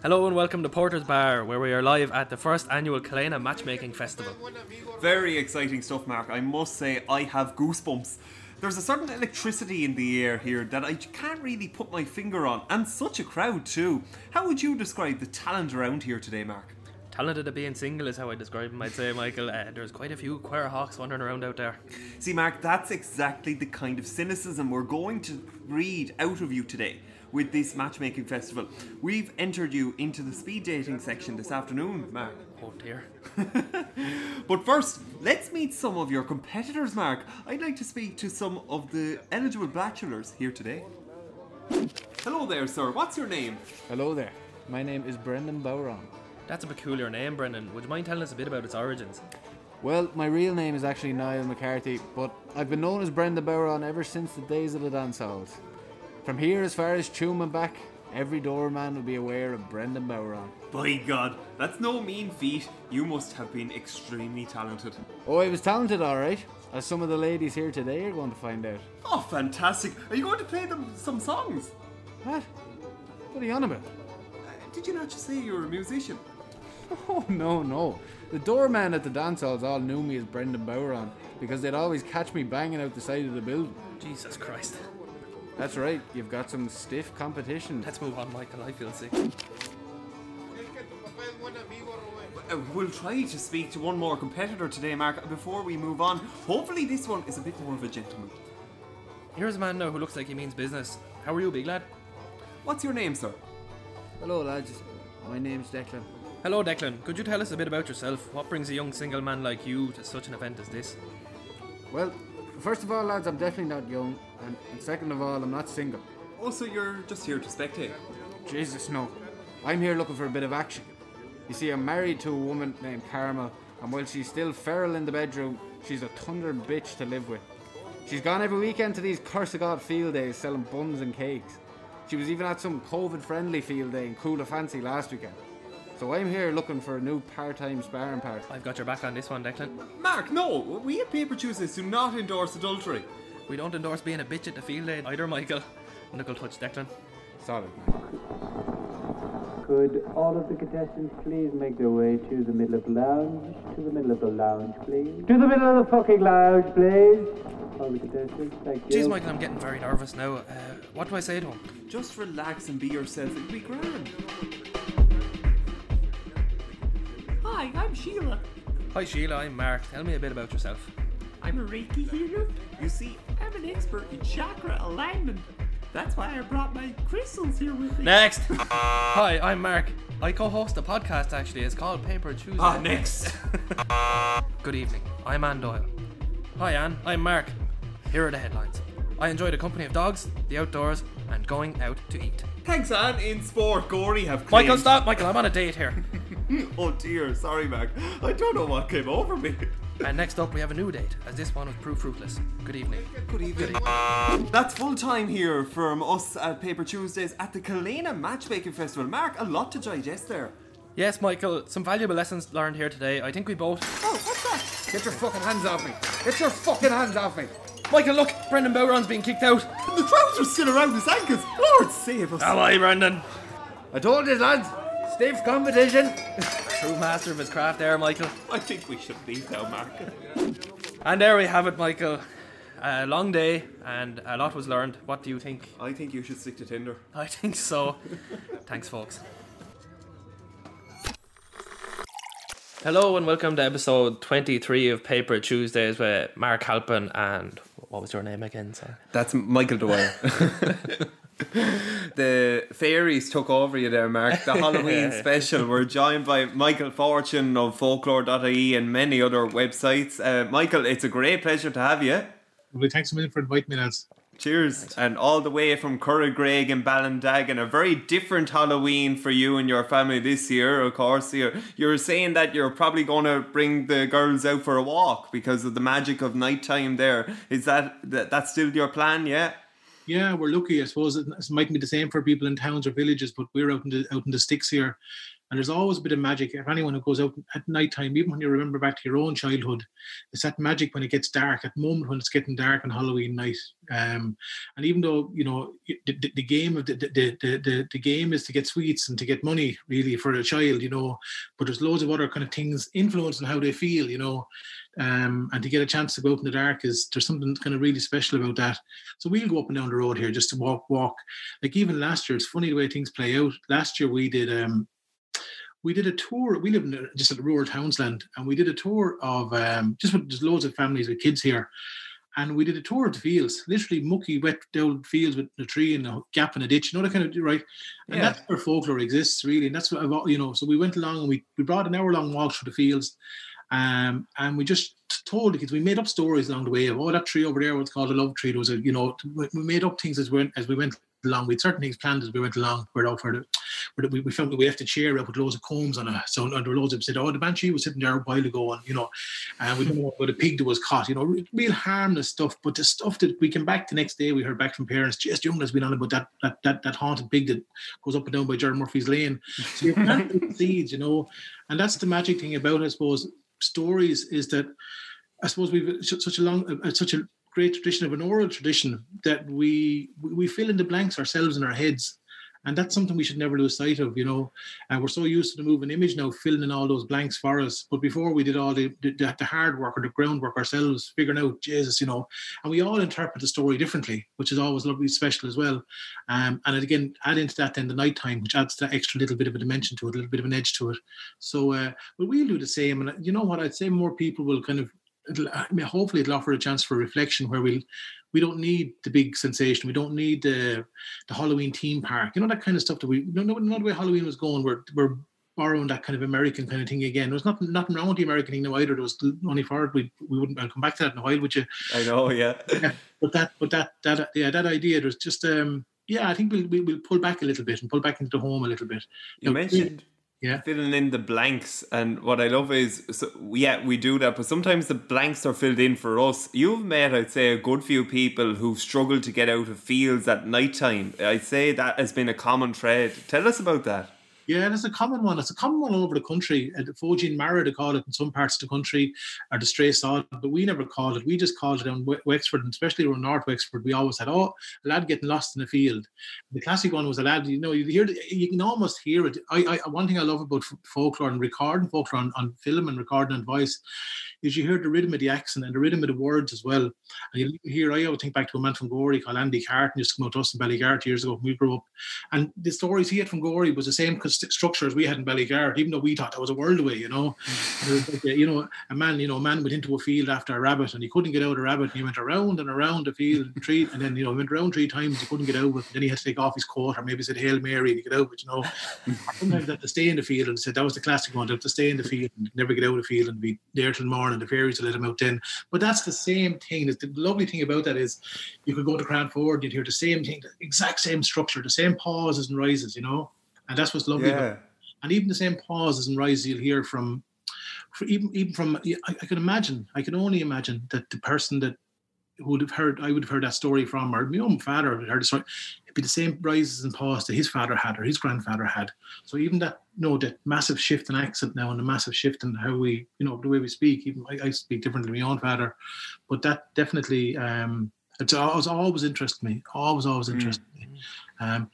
Hello and welcome to Porter's Bar, where we are live at the first annual Kalena Matchmaking Festival. Very exciting stuff, Mark. I must say, I have goosebumps. There's a certain electricity in the air here that I can't really put my finger on, and such a crowd too. How would you describe the talent around here today, Mark? Talented at being single is how I describe him, I'd say, Michael. Uh, there's quite a few choir hawks wandering around out there. See, Mark, that's exactly the kind of cynicism we're going to read out of you today with this matchmaking festival. We've entered you into the speed dating section this afternoon, Mark. Oh dear. But first, let's meet some of your competitors, Mark. I'd like to speak to some of the eligible bachelors here today. Hello there, sir. What's your name? Hello there. My name is Brendan Bowron. That's a peculiar name, Brendan. Would you mind telling us a bit about its origins? Well, my real name is actually Niall McCarthy, but I've been known as Brendan Bowron ever since the days of the dance halls. From here as far as Tuam and back, every doorman will be aware of Brendan Bowron. By God, that's no mean feat. You must have been extremely talented. Oh, I was talented, alright, as some of the ladies here today are going to find out. Oh, fantastic. Are you going to play them some songs? What? What are you on about? Uh, Did you not just say you were a musician? Oh, no, no. The doorman at the dance halls all knew me as Brendan Bowron because they'd always catch me banging out the side of the building. Jesus Christ. That's right, you've got some stiff competition. Let's move on, Michael. I feel sick. Uh, we'll try to speak to one more competitor today, Mark, before we move on. Hopefully, this one is a bit more of a gentleman. Here's a man now who looks like he means business. How are you, big lad? What's your name, sir? Hello, lads. My name's Declan. Hello, Declan. Could you tell us a bit about yourself? What brings a young single man like you to such an event as this? Well, first of all, lads, I'm definitely not young, and, and second of all, I'm not single. Oh, so you're just here to spectate? Jesus, no. I'm here looking for a bit of action. You see, I'm married to a woman named Karma, and while she's still feral in the bedroom, she's a thunder bitch to live with. She's gone every weekend to these curse of God field days selling buns and cakes. She was even at some COVID friendly field day in Coolafancy last weekend. So I'm here looking for a new part time sparring partner. I've got your back on this one, Declan. Mark, no, we at Paper Tuesdays do not endorse adultery. We don't endorse being a bitch at the field day either, Michael. Knuckle touch, Declan. Solid, man. Could all of the contestants please make their way to the middle of the lounge? To the middle of the lounge, please. To the middle of the fucking lounge, please. All the contestants, thank you. Jeez, Michael, I'm getting very nervous now. Uh, what do I say to him? Just relax and be yourself, it'll be grand. Hi, I'm Sheila. Hi, Sheila. I'm Mark. Tell me a bit about yourself. I'm a Reiki healer. You see, I'm an expert in chakra alignment. That's why I brought my crystals here with me. Next. Hi, I'm Mark. I co-host a podcast. Actually, it's called Paper Tuesday. ah, next. Good evening. I'm Anne Doyle. Hi, Anne. I'm Mark. Here are the headlines. I enjoy the company of dogs, the outdoors, and going out to eat. Thanks, Anne. In sport, Gorey have Michael, claimed- stop. Michael, I'm on a date here. Oh dear, sorry, Mark. I don't know what came over me. And next up, we have a new date, as this one was proved fruitless. Good evening. Good evening. That's full time here from us at Paper Tuesdays at the Kalena Matchmaking Festival. Mark, a lot to digest there. Yes, Michael, some valuable lessons learned here today. I think we both. Oh, what's that? Get your fucking hands off me! Get your fucking hands off me! Michael, look, Brendan Bowron's being kicked out. The trousers are still around his ankles. Lord save us. How are you, Brendan? I told you, lads! Stiff competition! True master of his craft there, Michael. I think we should leave now, Mark. And there we have it, Michael. A long day and a lot was learned. What do you think? I think you should stick to Tinder. I think so. Thanks, folks. Hello and welcome to episode 23 of Paper Tuesdays with Mark Halpin and what was your name again? Sorry. That's Michael Dwyer. the fairies took over you there, Mark. The Halloween special. We're joined by Michael Fortune of folklore.ie and many other websites. Uh, Michael, it's a great pleasure to have you. Well, thanks a million for inviting me, lads. Cheers. And all the way from Curragregg and Ballindaggin, a very different Halloween for you and your family this year, of course. You're, you're saying that you're probably going to bring the girls out for a walk because of the magic of nighttime there. Is that, that that's still your plan, yeah? Yeah, we're lucky. I suppose it, it mightn't be the same for people in towns or villages, but we're out in the out in the sticks here. And there's always a bit of magic. If anyone who goes out at night time, even when you remember back to your own childhood, it's that magic when it gets dark, that moment when it's getting dark on Halloween night. Um, and even though you know the, the, the game of the the, the the game is to get sweets and to get money really for a child, you know, but there's loads of other kind of things influencing how they feel, you know. Um, and to get a chance to go out in the dark is there's something kind of really special about that. So we'll go up and down the road here just to walk, walk. Like even last year, it's funny the way things play out. Last year we did um we did a tour. We live in a- just at rural Townsland, and we did a tour of um, just with there's loads of families with kids here, and we did a tour of the fields, literally mucky, wet down fields with a tree and a gap in a ditch, you know that kind of right. And Yeah. that's where folklore exists, really, and that's what you know. So we went along and we we brought an hour long walk through the fields, um, and we just told the kids we made up stories along the way of oh that tree over there was called a love tree. It was a you know we we made up things as we went as we went along. Had certain things planned as we went along. We're out for the we, we found that we left a chair up with loads of combs on it. So and there were loads of said, Oh, the banshee was sitting there a while ago, and you know, and we don't know about a pig that was caught, you know, real harmless stuff. But the stuff that we came back the next day, we heard back from parents, just young has been on about that that that that haunted pig that goes up and down by Jared Murphy's lane. So you're planting seeds, you know, and that's the magic thing about, I suppose, stories is that I suppose we've such a long, uh, such a great tradition of an oral tradition that we we fill in the blanks ourselves in our heads, and that's something we should never lose sight of. You know, and we're so used to the moving image now, filling in all those blanks for us. But before we did all the the, the hard work or the groundwork ourselves, figuring out Jesus, you know, and we all interpret the story differently, which is always lovely, special as well. Um, and again, add into that then the nighttime, which adds that extra little bit of a dimension to it, a little bit of an edge to it. So, uh, well, we'll do the same. And uh, you know what? I'd say more people will kind of hopefully it'll offer a chance for reflection where we'll we don't need the big sensation. We don't need the the Halloween theme park. You know that kind of stuff that we no no not the way Halloween was going. We're we're borrowing that kind of American kind of thing again. There's nothing nothing wrong with the American thing now either. There was only for it. We we wouldn't I'll come back to that in a while, would you? I know, yeah. But that but that that yeah that idea. There's just um yeah I think we'll we, we'll pull back a little bit and pull back into the home a little bit. You Now, mentioned Yeah. filling in the blanks, and what I love is, so, yeah, we do that, but sometimes the blanks are filled in for us. You've met, I'd say, a good few people who've struggled to get out of fields at night time. I'd say that has been a common thread. Tell us about that. Yeah, that's a common one. It's a common one all over the country. Uh, the Fóidín Mearaí, they call it in some parts of the country, or the stray sod, but we never called it. We just called it on Wexford, and especially around North Wexford. We always had, oh, a lad getting lost in the field. The classic one was a lad, you know, you hear, you can almost hear it. I, I One thing I love about folklore and recording folklore on, on film and recording on voice is you hear the rhythm of the accent and the rhythm of the words as well. And you hear, I always think back to a man from Gorey called Andy Carton, used to come out to us in Ballygarrett years ago when we grew up. And the stories he had from Gorey was the same cons- structure as we had in Ballygarrett, even though we thought that was a world away, you know. And was like, uh, you know, a man, you know, a man went into a field after a rabbit and he couldn't get out a rabbit and he went around and around the field and three and then, you know, he went around three times, he couldn't get out, but then he had to take off his coat or maybe said Hail Mary and he get out, but you know, sometimes they had to stay in the field and said that was the classic one, they have to stay in the field and never get out of the field and be there till morning, the fairies will let him out then. But that's the same thing. The lovely thing about that is you could go to Cranford, you'd hear the same thing, the exact same structure, the same pauses and rises, you know. And that's what's lovely about Yeah. and even the same pauses and rises you'll hear from, even even from I, I can imagine I can only imagine that the person that who would have heard I would have heard that story from or my own father would have heard the story it'd be the same rises and pauses that his father had or his grandfather had. So even that you know that massive shift in accent now and the massive shift in how we you know the way we speak even I, I speak differently than my own father. But that definitely um it's always always interested me always always interested me. Um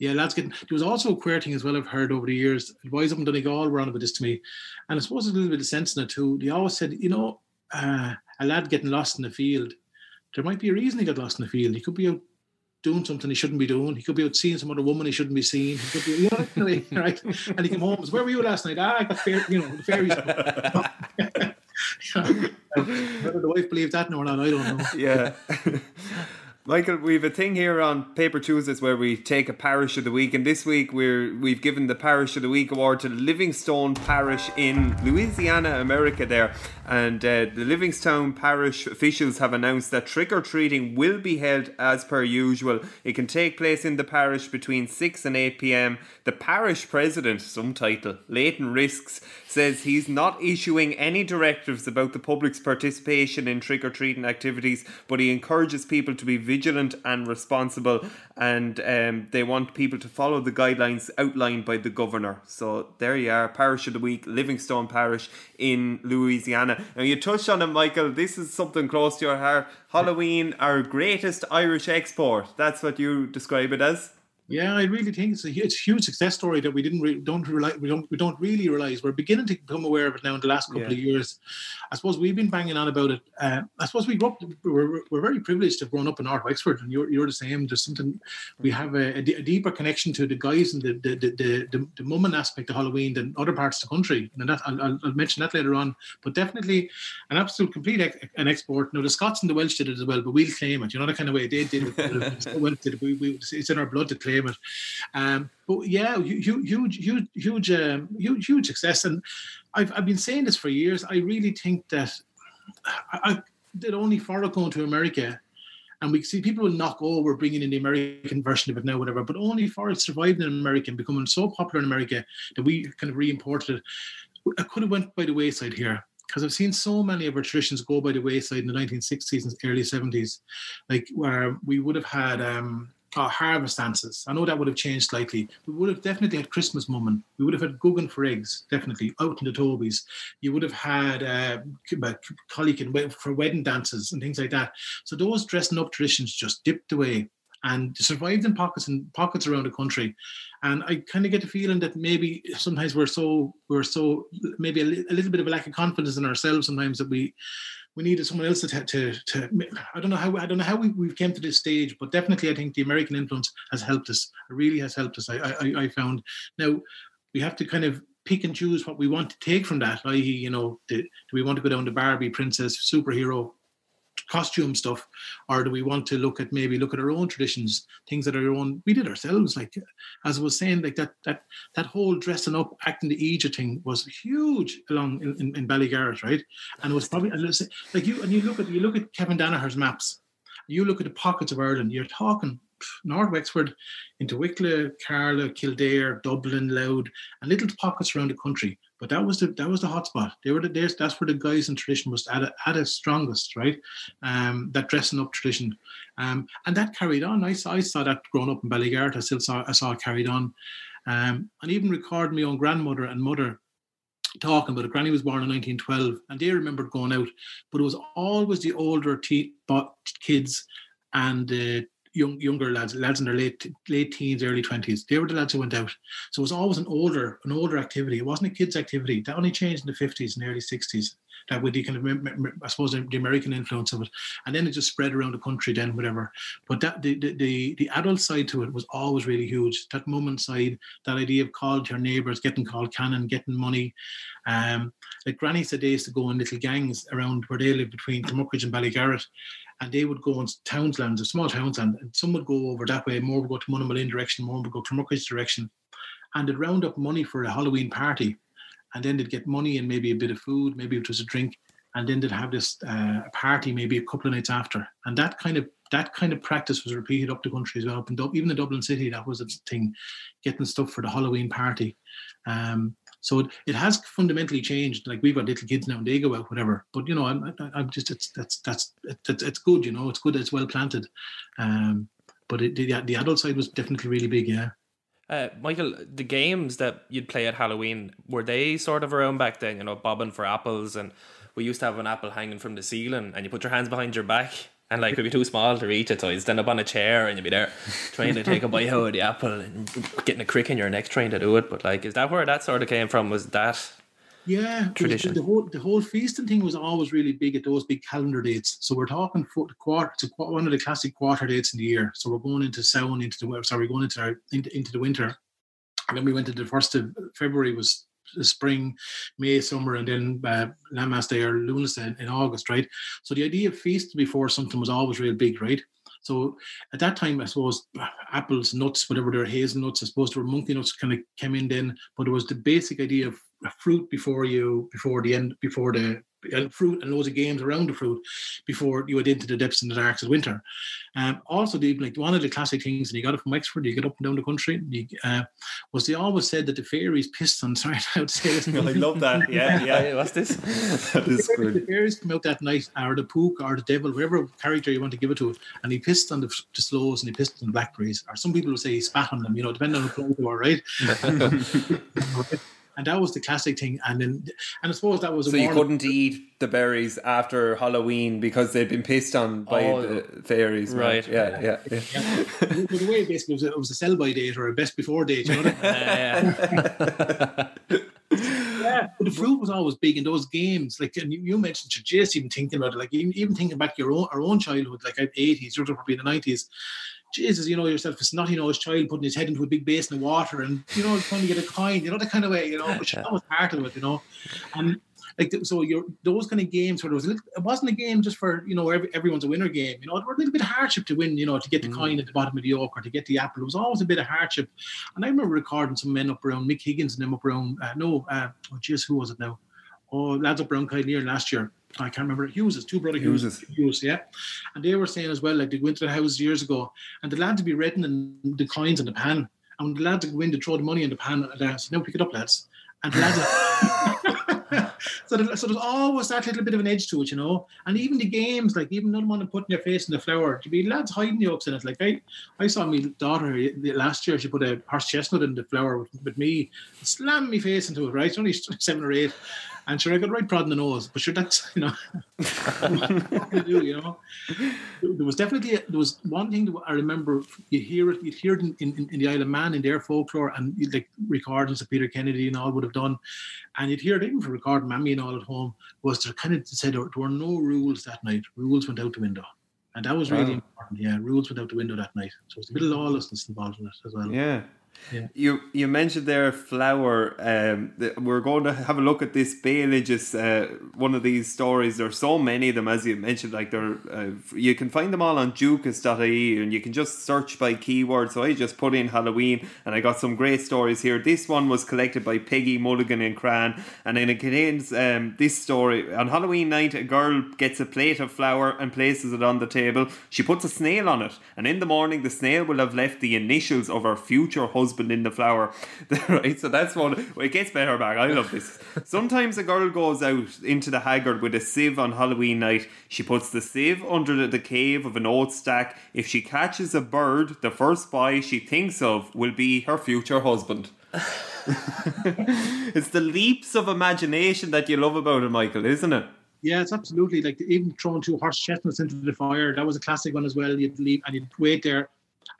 yeah, lads getting. There was also a queer thing as well. I've heard over the years. The boys up in Donegal were on about this to me, and I suppose there's a little bit of sense in it too. They always said, you know, uh, a lad getting lost in the field. There might be a reason he got lost in the field. He could be out doing something he shouldn't be doing. He could be out seeing some other woman he shouldn't be seeing. He could be, you know, right? And he came home. and said, Where were you last night? Ah, I got fair, you know, the fairies. Whether the wife believed that or not, I don't know. Yeah. Michael, we have a thing here on Paper Tuesdays where we take a parish of the week, and this week we're we've given the Parish of the Week award to Livingston Parish in Louisiana, America. There, and uh, the Livingston Parish officials have announced that trick or treating will be held as per usual. It can take place in the parish between six and eight p.m. The parish president, some title, Layton Ricks, says he's not issuing any directives about the public's participation in trick or treating activities, but he encourages people to be vigilant and responsible, and um, they want people to follow the guidelines outlined by the governor. So there you are, Parish of the Week, Livingston Parish in Louisiana. Now you touched on it, Michael. This is something close to your heart. Halloween, our greatest Irish export. That's what you describe it as. Yeah, I really think it's a huge, huge success story that we didn't re- don't realize we don't we don't really realize. We're beginning to become aware of it now in the last couple Yeah. of years. I suppose we've been banging on about it. Uh, I suppose we grew up. We're, we're very privileged to have grown up in North Wexford, and you're, you're the same. There's something we have a, a d- a deeper connection to the guys and the the the, the, the, the mumming aspect of Halloween than other parts of the country. And that I'll, I'll, I'll mention that later on. But definitely an absolute complete ex- an export. Now the Scots and the Welsh did it as well, but we'll claim it. You know the kind of way they did it. the Welsh did it. We, we, it's in our blood to claim Um, but yeah, hu- hu- huge, huge, huge, um, huge, huge success. And I've, I've been saying this for years. I really think that I, I did only for going to America. And we see people will knock, oh, we're bringing in the American version of it now, whatever. But only for it surviving in America and becoming so popular in America that we kind of re-imported it. I could have went by the wayside here because I've seen so many of our traditions go by the wayside in the 1960s and early 70s, like where we would have had um, uh, harvest dances. I know that would have changed slightly. We would have definitely had Christmas mumming. We would have had Guggen for eggs, definitely out in the Tobies. You would have had uh, colleague for wedding dances and things like that. So those dressing up traditions just dipped away and survived in pockets and pockets around the country. And I kind of get the feeling that maybe sometimes we're so we're so maybe a, li- a little bit of a lack of confidence in ourselves sometimes that we we needed someone else to, to, to I don't know how I don't know how we, we came to this stage, but definitely I think the American influence has helped us. It really has helped us. I I, I found now we have to kind of pick and choose what we want to take from that. I.e., you know, do we want to go down the Barbie princess superhero costume stuff, or do we want to look at maybe look at our own traditions, things that are our own? We did ourselves, like as I was saying, like that that that whole dressing up, acting the Egypt thing was huge along in, in, in Ballygarrett, right? And it was probably like you and you look at you look at Kevin Danaher's maps, you look at the pockets of Ireland, you're talking North Wexford into Wicklow, Carlow, Kildare, Dublin, Louth, and little pockets around the country. But that was the that was the hotspot. They were the there's, that's where the guising tradition was at, a- at its strongest, right? Um, that dressing up tradition, um, and that carried on. I saw I saw that growing up in Ballygarrett. I still saw I saw it carried on, um, and even recording my own grandmother and mother talking about it. Granny was born in 1912, and they remembered going out, but it was always the older te- kids and uh, young younger lads, lads in their late late teens, early 20s. They were the lads who went out. So it was always an older an older activity. It wasn't a kids' activity. That only changed in the 50s and early 60s. That with the kind of I suppose the American influence of it, and then it just spread around the country. Then whatever, but that the the the, adult side to it was always really huge. That moment side, that idea of calling your neighbours, getting colcannon, getting money. Um, like Granny said, they used to go in little gangs around where they lived between Clonmuckridge and Ballygarrett, and they would go in townslands, a small townsland, and some would go over that way, more would go to Munnamalin direction, more would go Clonmuckridge direction, and they'd round up money for a Halloween party, and then they'd get money and maybe a bit of food, maybe it was a drink, and then they'd have this uh, party maybe a couple of nights after, and that kind of that kind of practice was repeated up the country as well. Up in even in Dublin City, that was a thing, getting stuff for the Halloween party. Um, so it, it has fundamentally changed. Like we've got little kids now, and they go out, whatever. But you know, I'm, I'm just it's that's that's it's, it's good. You know, it's good. It's well planted. Um, but it, the the adult side was definitely really big. Yeah. Uh, Michael, the games that you'd play at Halloween were they sort of around back then? You know, bobbing for apples, and we used to have an apple hanging from the ceiling, and you put your hands behind your back, and like it'd be too small to reach it, so you'd stand up on a chair, and you'd be there trying to take a bite out of the apple, and getting a crick in your neck trying to do it. But like, is that where that sort of came from? Was that Yeah, Tradition. The whole the whole feasting thing was always really big at those big calendar dates. So we're talking for the quarter. Qu- one of the classic quarter dates in the year. So we're going into Samhain, into the winter. Sorry, going into our, into, into the winter, and then we went to the first of February was the spring, May, summer, and then uh, Lammas Day or Lunas Day in, August, right? So the idea of feasting before something was always real big, right? So at that time, I suppose apples, nuts, whatever they were, hazelnuts, I suppose there were monkey nuts kind of came in then, but it was the basic idea of fruit before you, before the end, before the fruit and loads of games around the fruit before you went into the depths and the darks of winter. Um, also, the, like one of the classic things, and you got it from Wexford, you get up and down the country, you, uh, was they always said that the fairies pissed on. Sorry, I would say this. I love that. Yeah, yeah. What's this? that is the good. fairies come out that night, or the pook, or the devil, whatever character you want to give it to, and he pissed on the, the sloes and he pissed on the blackberries. Or some people would say he spat on them, you know, depending on who they were, right? and that was the classic thing. And then, and I suppose that was a So you couldn't eat the berries after Halloween because they'd been pissed on by Oh, the fairies. man. right. Yeah, yeah, yeah. Yeah. But the way basically it was, a, it was a sell by date or a best before date, you know. what I mean? Uh, yeah, but the fruit was always big in those games. Like and you, you mentioned, just even thinking about it, like even, even thinking back to your own our own childhood, like eighties, you're probably in the nineties. Jesus, you know yourself, a snotty nosed child putting his head into a big basin of water, and you know trying to get a coin, you know that kind of way, you know, which that was part of it, you know, and like so you're those kind of games where there was a little, it wasn't a game just for you know every, everyone's a winner game you know it was a little bit of hardship to win you know to get the coin at the bottom of the oak or to get the apple. It was always a bit of hardship. And I remember recording some men up around Mick Higgins and them up around uh, no uh, oh jeez who was it now? Oh lads up around Kyle last year I can't remember Hughes two brother Hughes. Hughes yeah and they were saying as well like they go into the house years ago and the lads to be written in the coins in the pan and the lads would go in to throw the money in the pan uh, so now pick it up lads and the lads so, there, so there's always that little bit of an edge to it, you know. And even the games, like even none one putting your face in the flour, to be lads hiding the oaks in it. Like I, I saw my daughter last year. She put a horse chestnut in the flour with, with me, slammed me face into it. Right, only seven or eight, and sure I got right prod in the nose. But sure, that's you know, what do, you know. There was definitely there was one thing that I remember. You hear it, you hear it in, in, in the Isle of Man in their folklore, and like recordings that Peter Kennedy and all would have done, and you'd hear it even for recording Mammy and all at home. Was there kind of said there were no rules that night. Rules went out the window, and that was really Wow. important. Yeah, rules went out the window that night. So it's a bit of lawlessness involved in it as well. Yeah. Yeah. You you mentioned there flour. Um, we're going to have a look at this Baelige's uh, one of these stories. There's so many of them, as you mentioned. Like they're uh, you can find them all on Duchas.ie, and you can just search by keyword. So I just put in Halloween, and I got some great stories here. This one was collected by Peggy Mulligan in Cran, and then it contains um, this story. On Halloween night, a girl gets a plate of flour and places it on the table. She puts a snail on it, and in the morning, the snail will have left the initials of her future husband in the flour. right, so that's one. Well, it gets better back. I love this. Sometimes a girl goes out into the haggard with a sieve on Halloween night. She puts the sieve under the, the cave of an old stack. If she catches a bird, the first boy she thinks of will be her future husband. it's the leaps of imagination that you love about it, Michael, isn't it? Yeah, it's absolutely like even throwing two horse chestnuts into the fire. That was a classic one as well. You'd leave and you'd wait there,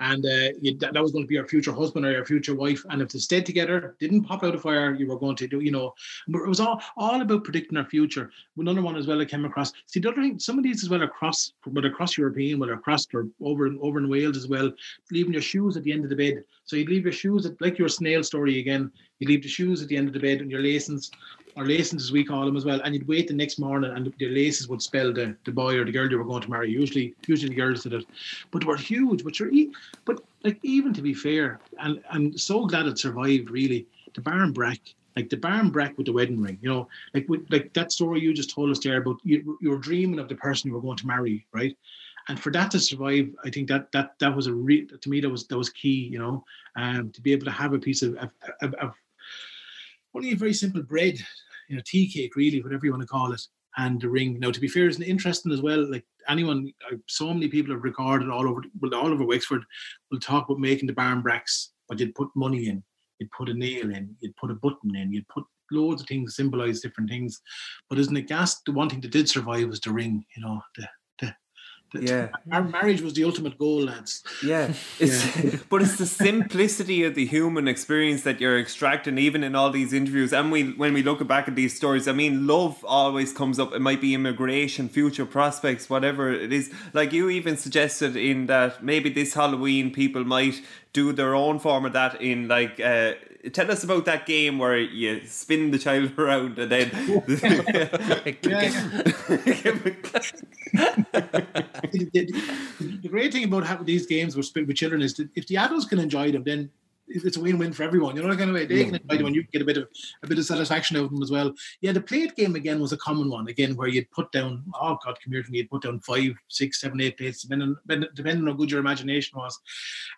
and uh, you'd, that, that was going to be your future husband or your future wife. And if they stayed together, didn't pop out of fire, you were going to do, you know. But it was all all about predicting our future. Another one as well I came across. See, the other thing, some of these as well across, but across European, whether across or over in over in Wales as well, leaving your shoes at the end of the bed. So you'd leave your shoes at like your snail story again. You leave the shoes at the end of the bed and your lacings or lacings as we call them as well, and you'd wait the next morning and the laces would spell the, the boy or the girl you were going to marry. Usually, usually the girls did it, but they were huge. But you're, but like even to be fair, and I'm so glad it survived. Really, the barmbrack, like the barmbrack with the wedding ring. You know, like like that story you just told us there about you, you were dreaming of the person you were going to marry, right? And for that to survive, I think that that that was a re- to me that was that was key. You know, um, to be able to have a piece of, of, of, of only a very simple bread, you know, tea cake, really, whatever you want to call it, and the ring. Now, to be fair, it's interesting as well. Like anyone, uh, so many people have recorded all over, well, all over Wexford, will talk about making the barmbracks, but you'd put money in, you'd put a nail in, you'd put a button in, you'd put loads of things symbolize different things. But isn't it gas? The one thing that did survive was the ring. You know, the Yeah. Our marriage was the ultimate goal, lads. Yeah, it's but it's the simplicity of the human experience that you're extracting, even in all these interviews. And we, when we look back at these stories, I mean, love always comes up. It might be immigration, future prospects, whatever it is. Like you even suggested in that maybe this Halloween people might do their own form of that in like. Uh, Tell us about that game where you spin the child around and then the, the- the great thing about having these games with, with children is that if the adults can enjoy them, then it's a win-win for everyone. You know, kind of way they can invite them, and you get a bit of a bit of satisfaction out of them as well. Yeah, the plate game again was a common one again, where you'd put down, oh god, come here to me, you'd put down five, six, seven, eight plates, depending depending on how good your imagination was,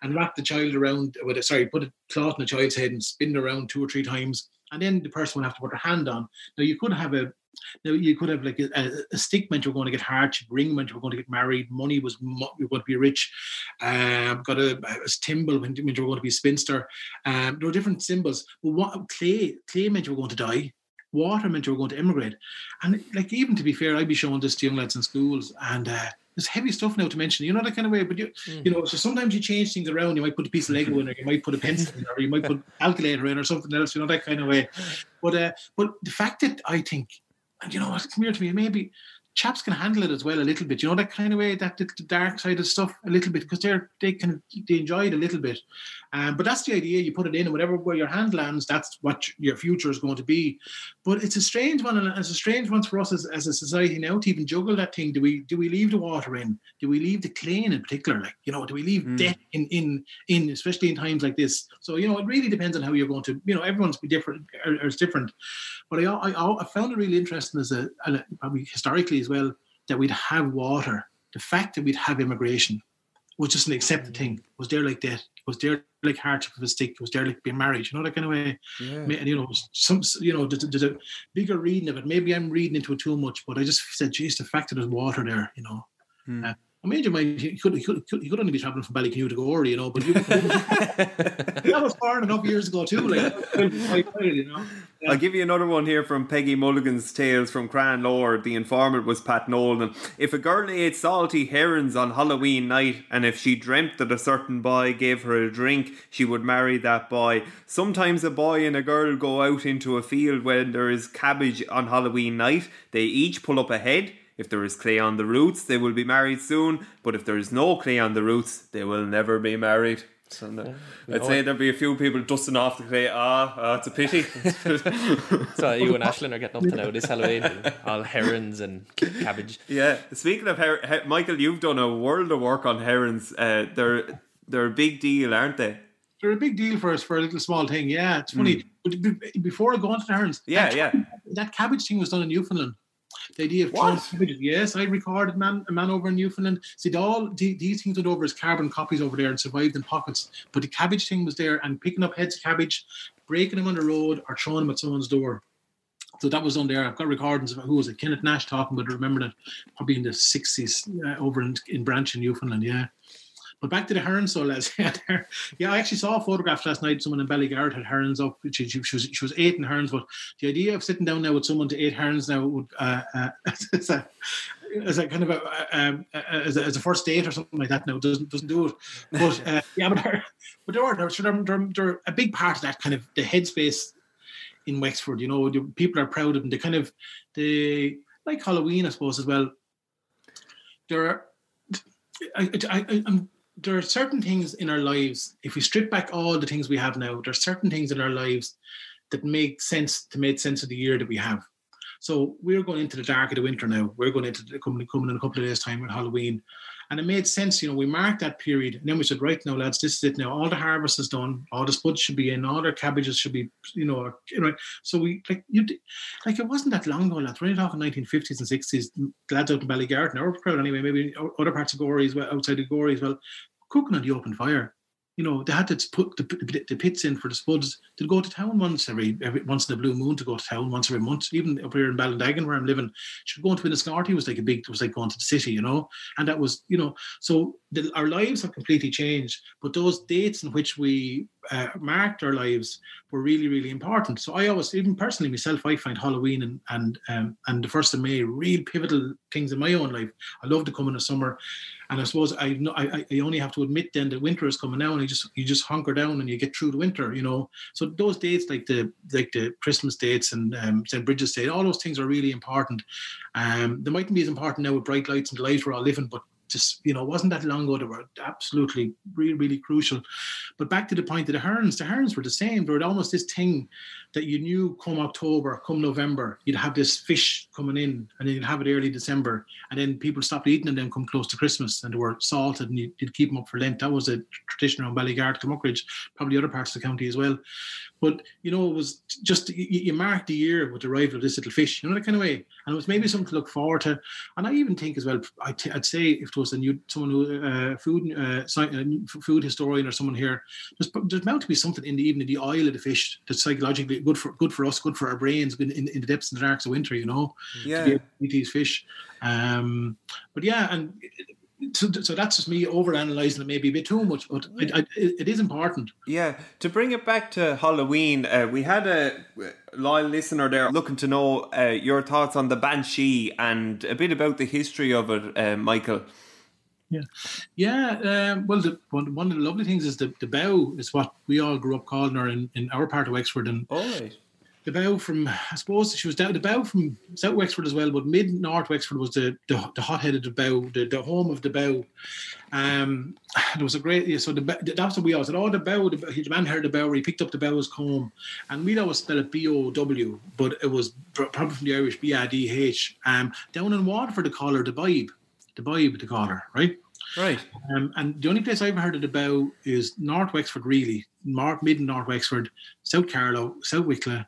and wrap the child around with a sorry, put a cloth on the child's head and spin it around two or three times, and then the person would have to put their hand on. Now you could have a now you could have like a, a stick meant you were going to get hard, ring meant you were going to get married, money was you were going to be rich, um, got a, a timble meant you were going to be a spinster. Um, there were different symbols, but what clay clay meant you were going to die. Water meant you were going to immigrate, and like even to be fair, I'd be showing this to young lads in schools, and uh, there's heavy stuff now to mention, you know that kind of way. But you, Mm. you know, so sometimes you change things around. You might put a piece of Lego in, or you might put a pencil in, or you might put calculator in, or something else. You know that kind of way. But uh, but the fact that I think, and you know what, come here to me, maybe chaps can handle it as well a little bit. You know that kind of way, that the, the dark side of stuff a little bit because they're they can they enjoy it a little bit. Um, but that's the idea. You put it in, and whatever where your hand lands, that's what your future is going to be. But it's a strange one, and it's a strange one for us as, as a society now to even juggle that thing. Do we do we leave the water in? Do we leave the clay in, in particular? Like you know, do we leave hmm. debt in in in especially in times like this? So you know, it really depends on how you're going to. You know, everyone's be different or, or is different. But I, I I found it really interesting as a, it- probably historically as well that we'd have water. The fact that we'd have immigration was just an accepted hmm. thing. Was there like that? Was there like hardship of a stick? Was there like being married? You know that kind of way. Ma- And you know, some you know, there's, there's a bigger reading of it. Maybe I'm reading into it too much, but I just said, geez, the fact that there's water there, you know. Uh, I made your mind. He could, he could, he could only be traveling from Ballycanoe to Gorey, you know. But you, that was far enough years ago too. Like, you know. I'll give you another one here from Peggy Mulligan's Tales from Cran Lord. The informant was Pat Nolan. If a girl ate salty herons on Halloween night and if she dreamt that a certain boy gave her a drink, she would marry that boy. Sometimes a boy and a girl go out into a field when there is cabbage on Halloween night. They each pull up a head. If there is clay on the roots, they will be married soon. But if there is no clay on the roots, they will never be married. So no, I'd say there'd be a few people dusting off the clay. Ah, ah it's a pity. So you and Ashlyn are getting up to now this Halloween, all herons and cabbage. Yeah. Speaking of her- he- Michael, you've done a world of work on herons. Uh, they're they're a big deal, aren't they? They're a big deal for us for a little small thing. Yeah, it's funny. But be- before I go on to the herons. Yeah, that, yeah. that cabbage thing was done in Newfoundland. The idea of What? Yes, I recorded man a man over in Newfoundland. See, all the- these things went over as carbon copies over there and survived in pockets. But the cabbage thing was there, and picking up heads of cabbage, breaking them on the road, or throwing them at someone's door. So that was done there. I've got recordings of who was it? Kenneth Nash talking, but I remember that probably in the sixties uh, over in, in Branch in Newfoundland. Yeah. But back to the herons, so lads. Yeah, I actually saw a photograph last night. Someone in Ballygarrett had herons up. She, she, she was she was eating herons, but the idea of sitting down now with someone to eat herons now would uh, uh, as a as a kind of a, um, as a as a first date or something like that. Now doesn't doesn't do it. But uh, yeah, but they're, but there are they're, they're, they're, a big part of that kind of the headspace in Wexford. You know, the people are proud of them. They kind of they like Halloween, I suppose, as well. There are I, I, I, I'm, there are certain things in our lives. If we strip back all the things we have now, there are certain things in our lives that make sense to make sense of the year that we have. So we're going into the dark of the winter now. We're going into the, coming, coming in a couple of days' time with Halloween. And it made sense, you know, we marked that period. And then we said, right now, lads, this is it now. All the harvest is done. All the spuds should be in. All their cabbages should be, you know, you know. So we, like, you, like it wasn't that long ago, lads. We're only talking 1950s and 60s. Lads out in Ballygarden, or crowd anyway, maybe other parts of Gorey as well, outside of Gorey as well, cooking on the open fire. You know, they had to put the, the, the pits in for the spuds. They'd go to town once every, every once in a blue moon to go to town once every month. Even up here in Ballindaggin where I'm living, should go to Enniscorthy was like a big, it was like going to the city, you know. And that was, you know, so the, our lives have completely changed. But those dates in which we uh, marked our lives were really, really important. So I always, even personally myself, I find Halloween and and um, and the first of May real pivotal things in my own life. I love to come in the summer, and I suppose I I, I only have to admit then that winter is coming now, and you just you just hunker down and you get through the winter, you know. So those dates like the like the Christmas dates and um, St Bridget's Day, all those things are really important. Um, they mightn't be as important now with bright lights and the lives we're all living, but just you know, wasn't that long ago. They were absolutely really, really crucial. But back to the point of the herons, the herons were the same. They were almost this thing that you knew come October, come November, you'd have this fish coming in, and then you'd have it early December, and then people stopped eating them. Then come close to Christmas, and they were salted, and you'd, keep them up for Lent. That was a tradition around Ballygarrett, Muckridge, probably other parts of the county as well. But you know, it was just you, you marked the year with the arrival of this little fish, you know that kind of way, and it was maybe something to look forward to. And I even think as well, I'd, say if it was a new someone who uh, food uh, uh, food historian or someone here, there's, there's bound to be something in the even in the oil of the fish that's psychologically good for good for us, good for our brains in, in, in the depths and the darks of winter, you know, to be Yeah. able to eat these fish. Um, but yeah, and so, so that's just me over analyzing it maybe a bit too much, but I, I, it it is important. Yeah, to bring it back to Halloween, uh, we had a loyal listener there looking to know uh, your thoughts on the Banshee and a bit about the history of it, uh, Michael. Yeah, um, well, the, one, one of the lovely things is the, the bow is what we all grew up calling her in, in our part of Wexford. And All right. The bow from, I suppose she was down, the bow from South Wexford as well, but mid North Wexford was the, the, the hot-headed bow, the, the home of the bow. Um, there was a great, yeah, so the, bow- that's what we always said, oh, the bow, the, the man heard the bow, he picked up the bow's comb. And we'd always spell it B-O-W, but it was probably from the Irish B-I-D-H. Um, down in Waterford, they call her the Bibe. The Bibe, the call her, right? Right. Um, and the only place I've heard it about is North Wexford, really, North, mid North Wexford, South Carlow, South Wicklow,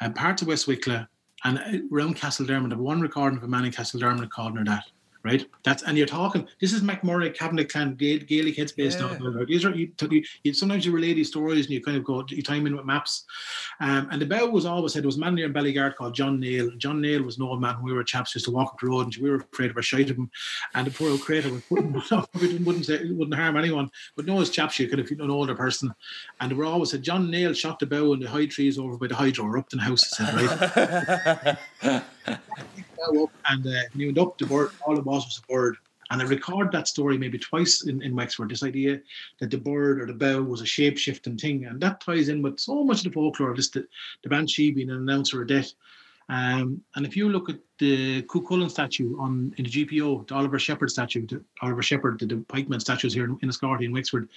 and parts of West Wicklow, and uh, around Castledermot. I've one recording of a man in Castledermot calling her that. Right, that's and you're talking. This is MacMurrough Kavanagh Clan Gaelic heads based Yeah. on. These are you, you, you, sometimes you relay these stories and you kind of go you time in with maps. Um, and the bow was always said there was a man near in Ballygarrett called John Nail. John Nail was an old man. when We were chaps used to walk up the road and we were afraid of a shite of him. And the poor old crater was wouldn't, wouldn't, wouldn't, say, wouldn't harm anyone. But no, as chaps, you could have an older person. And they were always said John Nail shot the bow in the high trees over by the hydro or Upton House. He said, right? bow up and uh, when he went up the bird, all it was was a bird. And I record that story maybe twice in, in Wexford, this idea that the bird or the bow was a shape shifting thing. And that ties in with so much of the folklore of this, the, the Banshee being an announcer of death. Um, and if you look at the Cuchulainn statue on in the GPO, the Oliver Sheppard statue, the Oliver Sheppard, the, the pikeman statues here in, in in Wexford,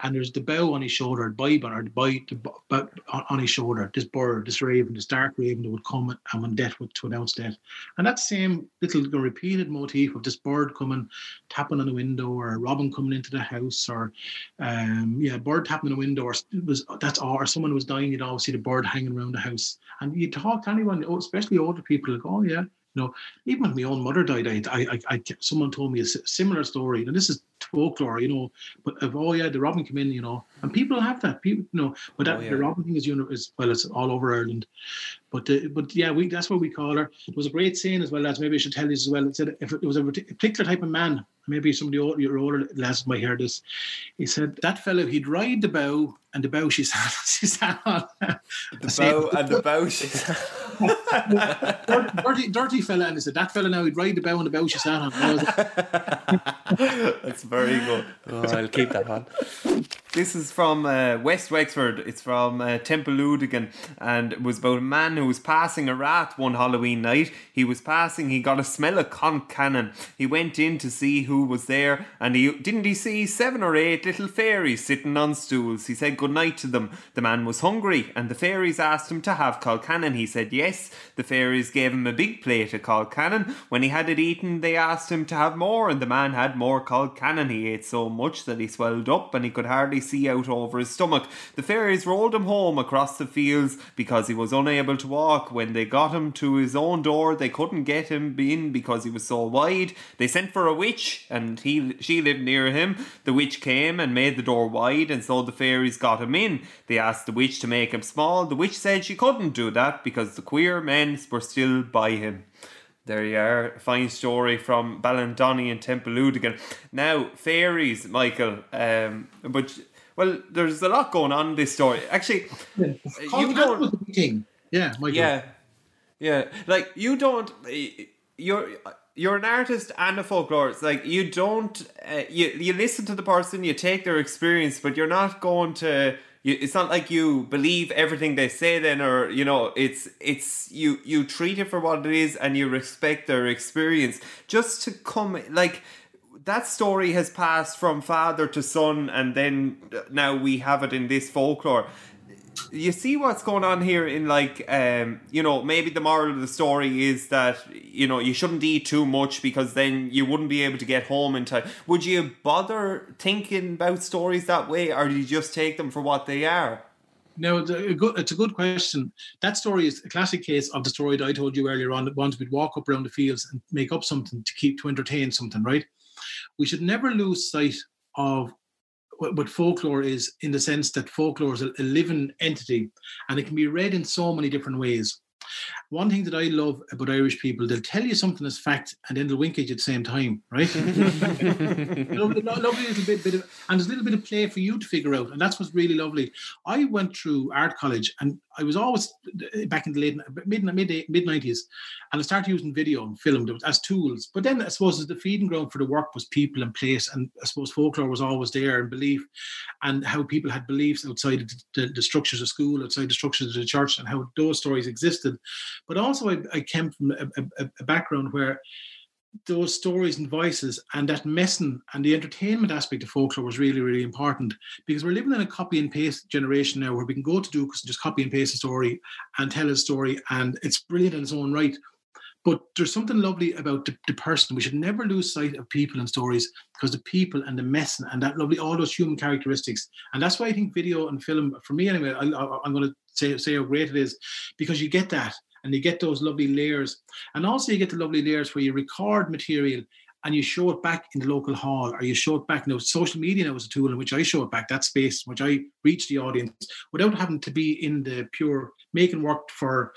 and there's the bow on his shoulder, the on, or the bu- on, his shoulder, this bird, this raven, this dark raven that would come and when death would to announce death. And that same little repeated motif of this bird coming, tapping on the window, or a robin coming into the house, or um, yeah, a bird tapping on the window, or was that's or someone was dying, you'd always see the bird hanging around the house. And you talk to anyone, oh, especially older people, like, oh yeah, you know, even when my own mother died, I, I, I, someone told me a similar story. And this is folklore, you know, but of oh yeah, the robin came in, you know, and people have that, people, you know, but that Oh, yeah. the robin thing is, uni- is well, it's all over Ireland. But uh, but yeah, we that's what we call her. It was a great saying as well as maybe I should tell you as well. It said if it was a particular type of man, maybe some of the older, your older lads might hear this. He said that fellow he'd ride the bow and the bow she sat she sat on. The bow and the bow. dirty, dirty, dirty fella, and he said that fella now he'd ride the bow and the bow she sat on. Like, That's very good. Oh, I'll keep that one. This is from uh, West Wexford. It's from uh, Temple Ludigan, and it was about a man who was passing a rat one Halloween night. He was passing. He got a smell of colcannon. He went in to see who was there, and he didn't he see seven or eight little fairies sitting on stools. He said good night to them. The man was hungry, and the fairies asked him to have colcannon. He said yes. The fairies gave him a big plate of colcannon. When he had it eaten, they asked him to have more, and the man had more colcannon. He ate so much that he swelled up, and he could hardly see out over his stomach. The fairies rolled him home across the fields because he was unable to walk. When they got him to his own door, they couldn't get him in because he was so wide. They sent for a witch, and he she lived near him. The witch came and made the door wide, and so the fairies got him in. They asked the witch to make him small. The witch said she couldn't do that because the queer men were still by him. There you are, fine story from Ballandonny and Temple Ludigan. Now, fairies, Michael. Um, but well, there's a lot going on in this story. Actually, you don't. Yeah, Michael. Yeah, yeah. Like you don't. You're you're an artist and a folklorist. Like you don't. Uh, you you listen to the person, you take their experience, but you're not going to. You, it's not like you believe everything they say. Then, or you know, it's it's you you treat it for what it is, and you respect their experience. Just to come like that story has passed from father to son, and then now we have it in this folklore. You see what's going on here in like um you know maybe the moral of the story is that you know you shouldn't eat too much because then you wouldn't be able to get home in time. Would you bother thinking about stories that way, or do you just take them for what they are? No, it's a good, it's a good question. That story is a classic case of the story that I told you earlier on. That once we'd walk up around the fields and make up something to keep to entertain something, right? We should never lose sight of what, folklore is, in the sense that folklore is a living entity, and it can be read in so many different ways. One thing that I love about Irish people, they'll tell you something as fact and then they'll wink at you at the same time, right? lovely, lovely little bit, bit of, and there's a little bit of play for you to figure out, and that's what's really lovely. I went through art college, and I was always back in the late mid mid mid nineties, and I started using video and film as tools. But then I suppose the feeding ground for the work was people and place, and I suppose folklore was always there and belief, and how people had beliefs outside the, the structures of school, outside the structures of the church, and how those stories existed. But also, I, I came from a, a, a background where those stories and voices and that messing and the entertainment aspect of folklore was really, really important because we're living in a copy and paste generation now where we can go to Dúchas and just copy and paste a story and tell a story and it's brilliant in its own right. But there's something lovely about the, the person. We should never lose sight of people and stories because the people and the messing and that lovely, all those human characteristics. And that's why I think video and film, for me anyway, I, I'm going to say, say how great it is because you get that and you get those lovely layers. And also you get the lovely layers where you record material and you show it back in the local hall or you show it back. You Now, social media now is a tool in which I show it back, that space in which I reach the audience without having to be in the pure making work for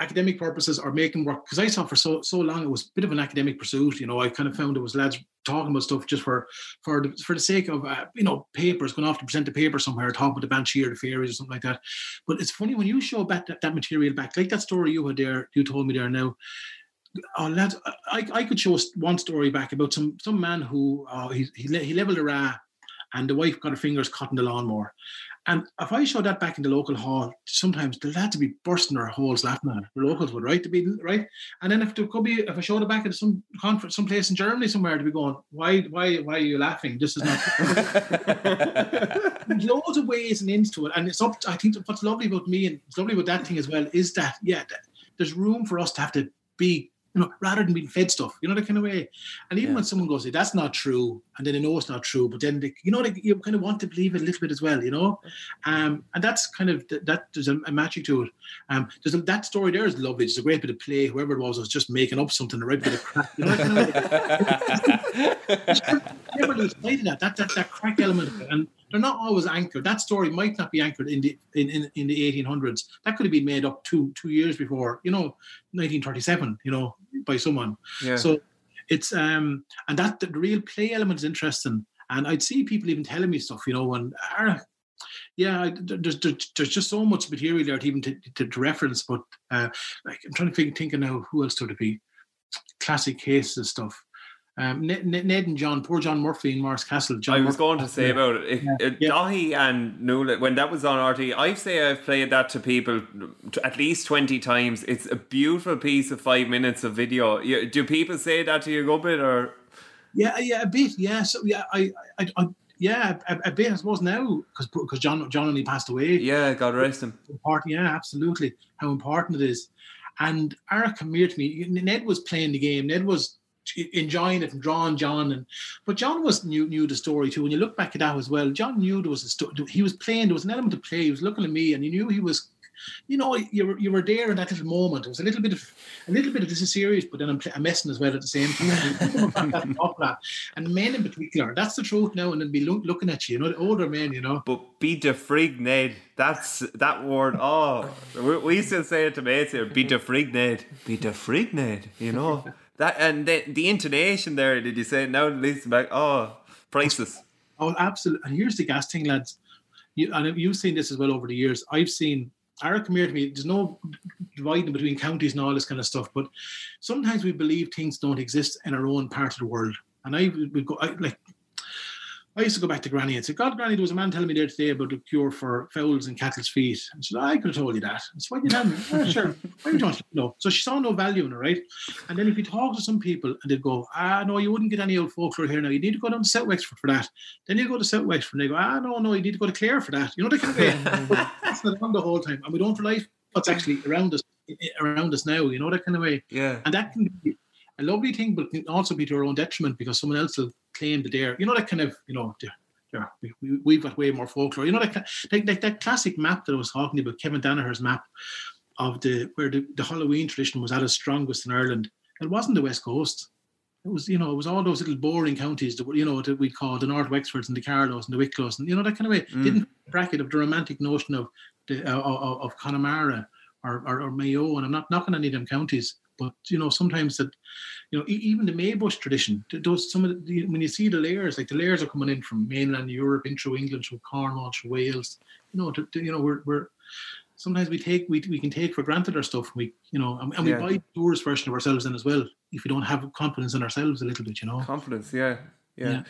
academic purposes or making work because I saw for so so long it was a bit of an academic pursuit. You know, I kind of found it was lads talking about stuff just for for the, for the sake of uh, you know papers going off to present a paper somewhere, talk about the Banshee or the fairies or something like that. But it's funny when you show back that, that material back, like that story you had there, you told me there now. Oh, lads, I, I could show one story back about some some man who uh, he, he he leveled a ra, and the wife got her fingers caught in the lawnmower, and if I showed that back in the local hall, sometimes the lads would be bursting their holes laughing at it. The locals would, right? To be right. And then if there could be, if I showed it back at some conference, some place in Germany somewhere, to be going, why, why, why are you laughing? This is not. Loads of ways and into it, and it's up. I think what's lovely about me and it's lovely about that thing as well is that yeah, there's room for us to have to be you know, rather than being fed stuff, you know, that kind of way. And even yeah. when someone goes, that's not true, and then they know it's not true, but then they, you know, they, you kind of want to believe it a little bit as well, you know. Um, and that's kind of that. There's a, a magic to it. Um, there's a, that story there is lovely. It's a great bit of play. Whoever it was was just making up something, a right bit of crap. You know, kind of never lose sight of that. That that that crack element, of it. and they're not always anchored. That story might not be anchored in the in, in, in the 1800s. That could have been made up two two years before, you know, 1937, you know, by someone. Yeah. So it's um and that the real play element is interesting. And I'd see people even telling me stuff, you know, and uh, yeah, there's, there's there's just so much material there to even to, to, to reference. But uh, like I'm trying to think, thinking now, who else could it be? Classic cases and stuff. Um, Ned, Ned, and John, poor John Murphy in Morriscastle. John I was Murphy, going to say about it. If, Yeah. Yeah. Dahi and Nula, when that was on RT, I say I've played that to people at least 20 times. It's a beautiful piece of five minutes of video. You, do people say that to you, go bit, or Yeah, yeah, a bit. Yeah, so yeah, I, I, I yeah, a, a bit. I suppose now because because John John only passed away. yeah, God rest him. important. Yeah, absolutely. How important it is. And Ara came here to me. Ned was playing the game. Ned was enjoying it and drawing John. And but John was knew knew the story too. When you look back at that as well, John knew there was a story. He was playing. There was an element of play. He was looking at me, and he knew he was. You know, you were you were there in that little moment. It was a little bit of a little bit of this is serious, but then I'm, pl- I'm messing as well at the same time. and men in particular, that's the truth now. And then be look, looking at you, you know, the older men, you know. But be de frig Ned. That's that word. Oh, we, we still say it to mates here. Be de frig Ned. Be de frig Ned. You know that, and the, the intonation there. Did you say now? Listen back. Oh, priceless. Oh, absolutely. And here's the gas thing, lads. You, and you've seen this as well over the years. I've seen Ara come here to me. There's no dividing between counties and all this kind of stuff, but sometimes we believe things don't exist in our own part of the world. And I would go I, like. I used to go back to Granny and say, God, Granny, there was a man telling me there today about the cure for fowls and cattle's feet. And she said, I could have told you that. And so why did you tell me? "Ah, sure. Why you don't know? So she saw no value in it, right? And then if you talk to some people and they'd go, ah, no, you wouldn't get any old folklore here now. You need to go down to South Wexford for that. Then you go to South Wexford and they go, ah, no, no, you need to go to Clare for that. You know, they kind of way. That's not on the whole time. And we don't realize what's actually around us, around us now, you know, that kind of way. Yeah. And that can be a lovely thing, but can also be to our own detriment because someone else will claim that they're, you know, that kind of, you know, they're, they're, we, we, we've got way more folklore. You know, that, like, like that classic map that I was talking about, Kevin Danaher's map of the where the, the Halloween tradition was at its strongest in Ireland. It wasn't the West Coast. It was, you know, it was all those little boring counties that, were, you know, that we call the North Wexfords and the Carlows and the Wicklow's and, you know, that kind of way. Mm. Didn't bracket of the romantic notion of the uh, of, of Connemara or, or, or Mayo, and I'm not knocking any of them counties, but you know sometimes that, you know, e- even the Maybush tradition, those some of the, when you see the layers, like the layers are coming in from mainland Europe, in through England, through Cornwall, through Wales, you know, to, to- you know, we're we're sometimes we take we, we can take for granted our stuff. We you know, and, and we Yeah. buy the tourist version of ourselves in as well. If we don't have confidence in ourselves a little bit, you know. Confidence, yeah. Yeah.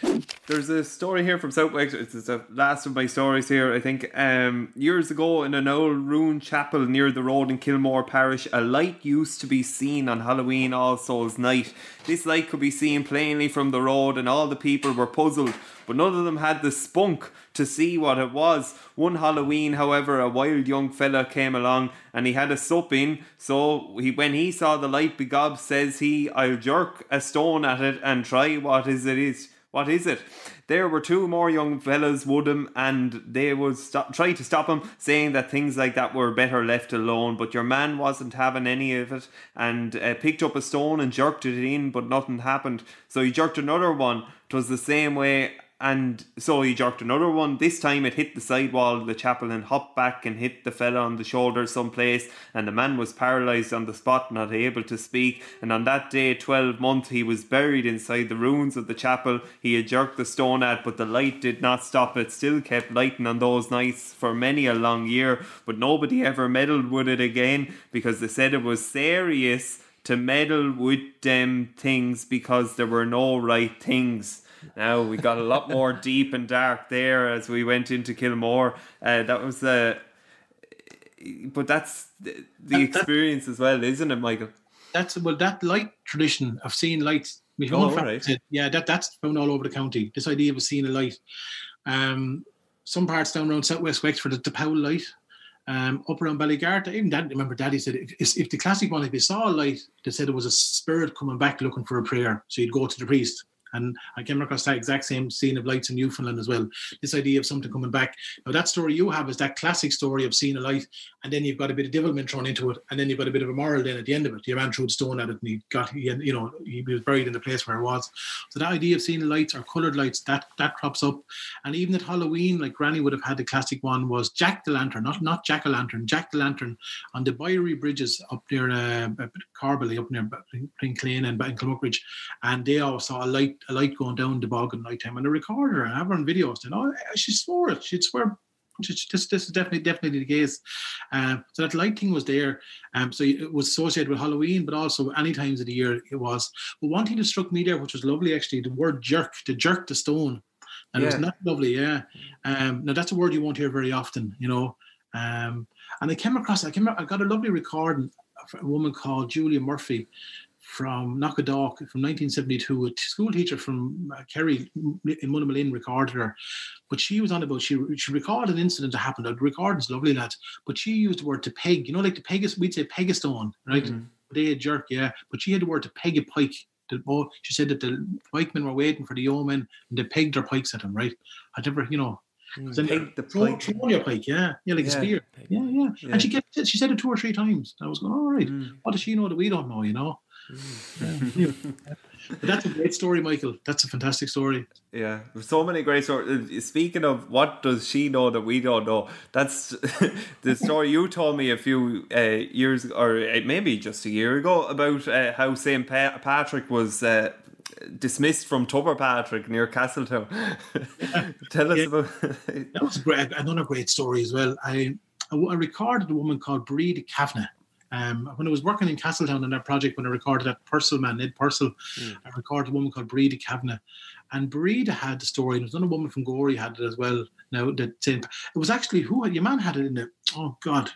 There's a story here from South Wexford. It's the last of my stories here, I think. Um, years ago, in an old ruined chapel near the road in Kilmore Parish, a light used to be seen on Halloween All Souls Night. This light could be seen plainly from the road, and all the people were puzzled, but none of them had the spunk to see what it was. One Halloween, however, a wild young fella came along and he had a sup in. So he, when he saw the light, begob says he, "I'll jerk a stone at it and try what is it is." What is it? There were two more young fellas would him, and they would stop, try to stop him, saying that things like that were better left alone. But your man wasn't having any of it, and uh, picked up a stone and jerked it in, but nothing happened. So he jerked another one. It was the same way, and so he jerked another one. This time it hit the side wall of the chapel and hopped back and hit the fella on the shoulder someplace. And the man was paralysed on the spot, not able to speak. And on that day, 12 month, he was buried inside the ruins of the chapel he had jerked the stone at, but the light did not stop it. Still kept lighting on those nights for many a long year. But nobody ever meddled with it again because they said it was serious to meddle with them things because there were no right things. Now we got a lot more deep and dark there as we went into Kilmore. Uh, that was the, but that's the, the experience as well, isn't it, Michael? That's well, that light tradition of seeing lights. Oh, own friend alright. said, yeah, that that's found all over the county. This idea of seeing a light. Um, some parts down around southwest Wexford, the Powell light. Um, up around Ballygarrett, even Dad, remember Daddy said if, if the classic one, if you saw a light, they said it was a spirit coming back looking for a prayer. So you'd go to the priest. And I came across that exact same scene of lights in Newfoundland as well. This idea of something coming back. Now that story you have is that classic story of seeing a light, and then you've got a bit of devilment thrown into it, and then you've got a bit of a moral then at the end of it. You ran through the stone at it, and he got, he, you know, he was buried in the place where it was. So that idea of seeing lights or coloured lights, that that crops up. And even at Halloween, like Granny would have had the classic one was Jack the Lantern, not not Jack o' Lantern, Jack the Lantern on the Byery bridges up near uh, Carberley, up near Clane and Kilmuckridge, and they all saw a light a light going down the bog at night time and a recorder and have her on videos. And oh, she swore it. She'd swear. This, this is definitely definitely the case. Um, so that light thing was there. Um, so it was associated with Halloween, but also any times of the year it was. But one thing that struck me there, which was lovely actually, the word jerk, to jerk the stone. And it was not lovely, yeah. Um, now that's a word you won't hear very often, you know. Um, and I came across, I came, I got a lovely recording of a woman called Julia Murphy from Knockadawk from 1972. A school teacher from uh, Kerry in Munnamalin recorded her, but she was on about she she recorded an incident that happened. The recording's lovely, lads, but she used the word to peg. You know, like the peg is we'd say peg a stone, right? They a jerk, yeah, but she had the word to peg a pike. The, oh, she said that the pikemen were waiting for the yeomen and they pegged their pikes at them, right? I never, you know, 'cause then Peg the throw, pike. throw your pike, yeah, yeah, like Yeah, a spear, yeah, yeah. Yeah. And she get, she said it two or three times. And I was going, all right, Mm. what does she know that we don't know? You know. Yeah. that's a great story, Michael. That's a fantastic story. Yeah, so many great stories. Speaking of what does she know that we don't know, that's the story you told me a few uh, years or uh, maybe just a year ago about uh, how St. Pa- Patrick was uh, dismissed from Tubber Patrick near Castletown. Tell us Yeah. about. That was great. Another great story as well. I I, I recorded a woman called Breed Kavanagh. Um, when I was working in Castletown on that project, when I recorded that Purcell man, Ned Purcell, I recorded a woman called Breed Kavanagh. and Breda had the story. There was another woman from Gorey had it as well. Now that St. it was actually who your man had it in the oh god,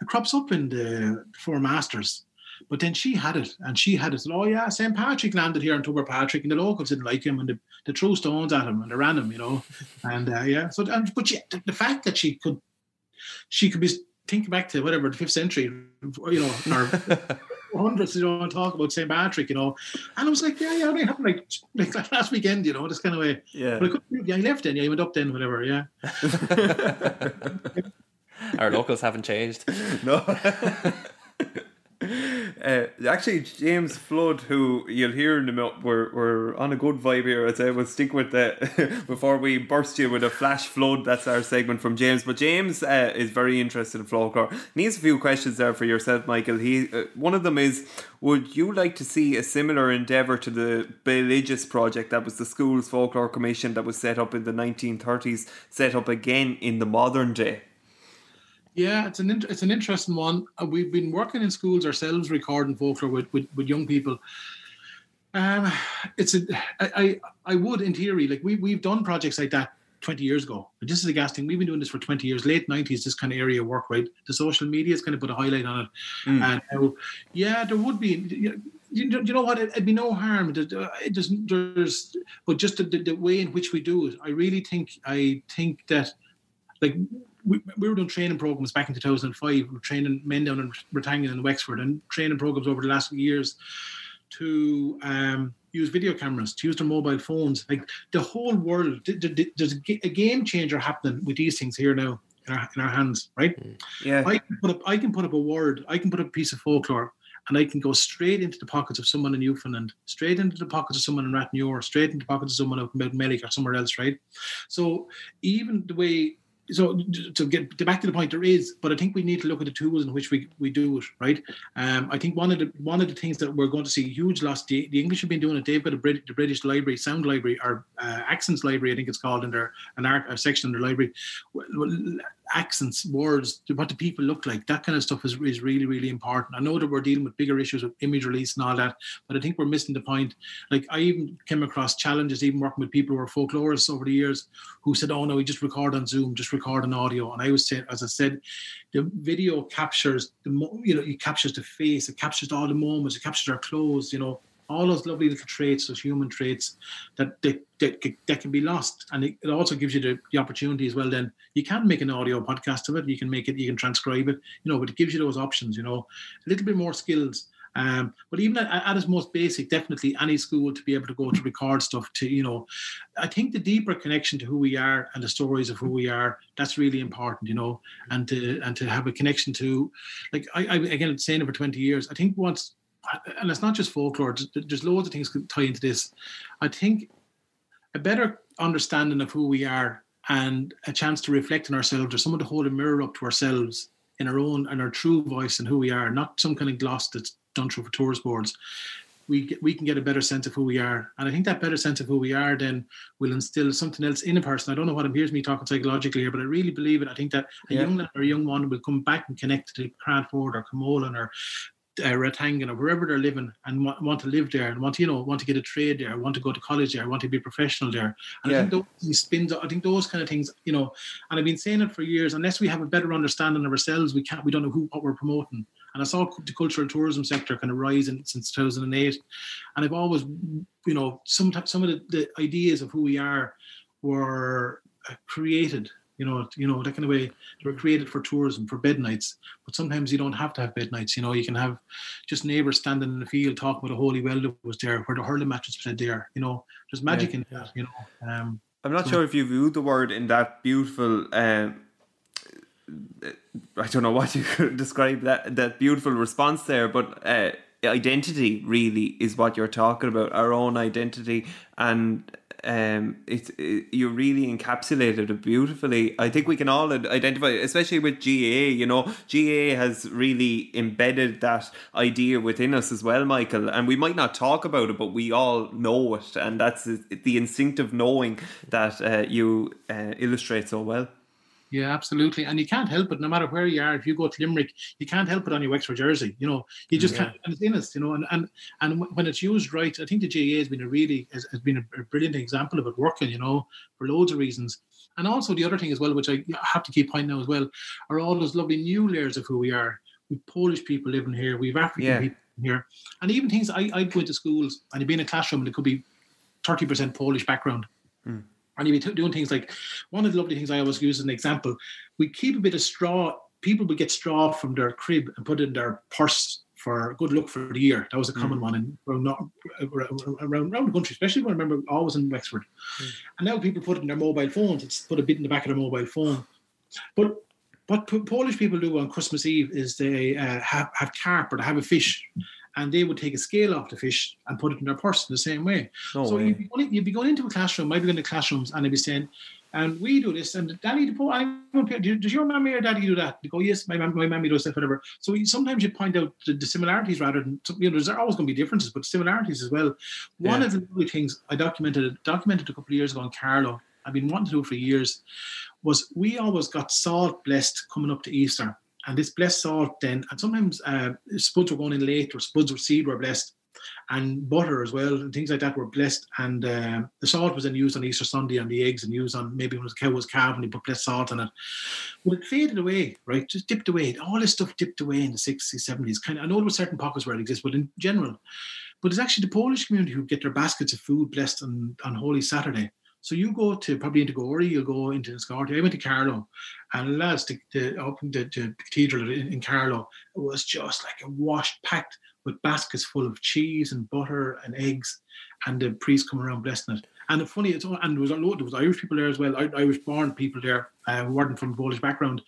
it crops up in the Four Masters. But then she had it, and she had it. Said, oh yeah, St. Patrick landed here in Tubber Patrick, and the locals didn't like him, and they, they threw stones at him, and they ran him, you know. And uh, yeah, so and but she, the fact that she could, she could be think back to whatever the fifth century, you know, or hundreds, you know, and talk about St. Patrick, you know. And I was like, yeah, yeah, they happened like, like last weekend, you know, this kind of way. Yeah. But I couldn't, yeah, he left then, yeah, he went up then, whatever, yeah. Our locals haven't changed. No. Uh, actually, James Flood, who you'll hear in a minute, we're, we're on a good vibe here. I'd say we'll stick with that before we burst you with a flash flood. That's our segment from James. But James uh, is very interested in folklore. He has a few questions there for yourself, Michael. He uh, one of them is: Would you like to see a similar endeavour to the Religious Project that was the school's folklore commission that was set up in the 1930s, set up again in the modern day? Yeah, it's an it's an interesting one. Uh, we've been working in schools ourselves, recording folklore with, with, with young people. Um, it's a I, I I would in theory like we we've done projects like that 20 years ago. But this is a gas thing. We've been doing this for 20 years, late 90s, this kind of area of work, right? The social media has kind of put a highlight on it. And now, yeah, there would be, you, you know- you know what, it'd be no harm. There- uh, It doesn't, there's, but just the, the, the way in which we do it, I really think, I think that, like, we, we were doing training programs back in 2005. We were training men down in Britannia and Wexford and training programs over the last few years to um, use video cameras, to use their mobile phones. Like the whole world, th- th- th- there's a game changer happening with these things here now in our, in our hands, right? Yeah. I can put up, I can put up a word, I can put up a piece of folklore, and I can go straight into the pockets of someone in Newfoundland, straight into the pockets of someone in Rathnure, straight into the pockets of someone up in Mount Mellick or somewhere else, right? So even the way so to get back to the point there is but i think we need to look at the tools in which we, we do it right? Um, i think one of the one of the things that we're going to see huge loss the, the english have been doing it. They've got a Brit, the british library sound library or uh, accents library i think it's called in their an art section in their library accents words what do people look like that kind of stuff is, is really really important. I know that we're dealing with bigger issues with image release and all that but i think we're missing the point. Like i even came across challenges even working with people who are folklorists over the years who said oh no we just record on zoom just record on audio. And i was saying as i said the video captures the you know it captures the face it captures all the moments it captures our clothes you know all those lovely little traits those human traits that that, that, that can be lost. And it, it also gives you the, the opportunity as well then. You can make an audio podcast of it. You can make it you can transcribe it you know but it gives you those options you know a little bit more skills. Um, but even at, at its most basic, definitely any school to be able to go to record stuff to, you know, I think the deeper connection to who we are and the stories of who we are, that's really important, you know, and to and to have a connection to, like I, I again saying it for 20 years, I think once, and it's not just folklore, there's, loads of things that tie into this. I think a better understanding of who we are and a chance to reflect on ourselves or someone to hold a mirror up to ourselves in our own and our true voice and who we are, not some kind of gloss that's done through for tourist boards. We get, we can get a better sense of who we are, and I think that better sense of who we are then will instill something else in a person. I don't know what it hears me talking psychologically here, but I really believe it. I think that a Yeah. young lad or a young woman will come back and connect to Cranford or Camolin or uh, Rathangan or wherever they're living and want, want to live there and want to, you know want to get a trade there, want to go to college there, want to be a professional there. And Yeah. I think those things spins. I think those kind of things, you know. And I've been saying it for years. Unless we have a better understanding of ourselves, we can't. We don't know who what we're promoting. And I saw the cultural tourism sector kind of rising since 2008. And I've always, you know, some some of the, the ideas of who we are were uh, created. You know, you know that kind of way. They were created for tourism, for bed nights. But sometimes you don't have to have bed nights. You know, you can have just neighbours standing in the field talking about a holy well that was there, where the hurling match was played there. You know, there's magic in that. You know, um, I'm not So- sure if you viewed the word in that beautiful. Um, I don't know what you could describe that that beautiful response there, but uh, identity really is what you're talking about. Our own identity, and um, it's it, you really encapsulated it beautifully. I think we can all identify, especially with GAA. You know, GAA has really embedded that idea within us as well, Michael. And we might not talk about it, but we all know it, and that's the instinctive knowing that uh, you uh, illustrate so well. Yeah, absolutely. And you can't help it, no matter where you are. If you go to Limerick, you can't help it on your Wexford jersey. You know, you just can't. And it's in us, you know. And and and when it's used right, I think the GAA has been a really has, has been a, brilliant example of it working. You know, for loads of reasons. And also the other thing as well, which I have to keep pointing out as well, are all those lovely new layers of who we are. We've Polish people living here. We've African Yeah. people here, and even things I I go into schools and you'd be in a classroom and it could be thirty percent Polish background. Hmm. And you'd be doing things like one of the lovely things I always use as an example. We keep a bit of straw. People would get straw from their crib and put it in their purse for good luck for the year. That was a common one in around, around, around the country, especially when I remember always in Wexford. And now people put it in their mobile phones. It's put a bit in the back of their mobile phone. But what Polish people do on Christmas Eve is they uh, have, have carp or they have a fish, and they would take a scale off the fish and put it in their purse in the same way. No so way. you'd be, going, you'd be going into a classroom, maybe going to classrooms, and they'd be saying, and we do this, and Daddy, the po- I- does your mommy or daddy do that? They go, yes, my, mom- my mommy does that, whatever. So you, sometimes you point out the, the similarities rather than, you know, there's always going to be differences, but similarities as well. One Yeah. of the lovely things I documented documented a couple of years ago in Carlow, I've been wanting to do for years, was we always got salt blessed coming up to Easter. And this blessed salt then, and sometimes uh, spuds were going in late or spuds or seed were blessed. And butter as well and things like that were blessed. And uh, the salt was then used on Easter Sunday on the eggs and used on maybe when the cow was calved and they put blessed salt on it. But it faded away right? Just dipped away. All this stuff dipped away in the 60s 70s kind of I know there were certain pockets where it exists but in general. But it's actually the Polish community who get their baskets of food blessed on, on Holy Saturday so you go to probably into Gorey, you'll go into Scarty. I went to Carlow, and lads, the, the open the, the cathedral in, in Carlow it was just like a washed, packed with baskets full of cheese and butter and eggs, and the priest coming around blessing it. And the funny, it's all, and there was a lot, there was Irish people there as well, I- Irish-born people there uh, who weren't from Polish background,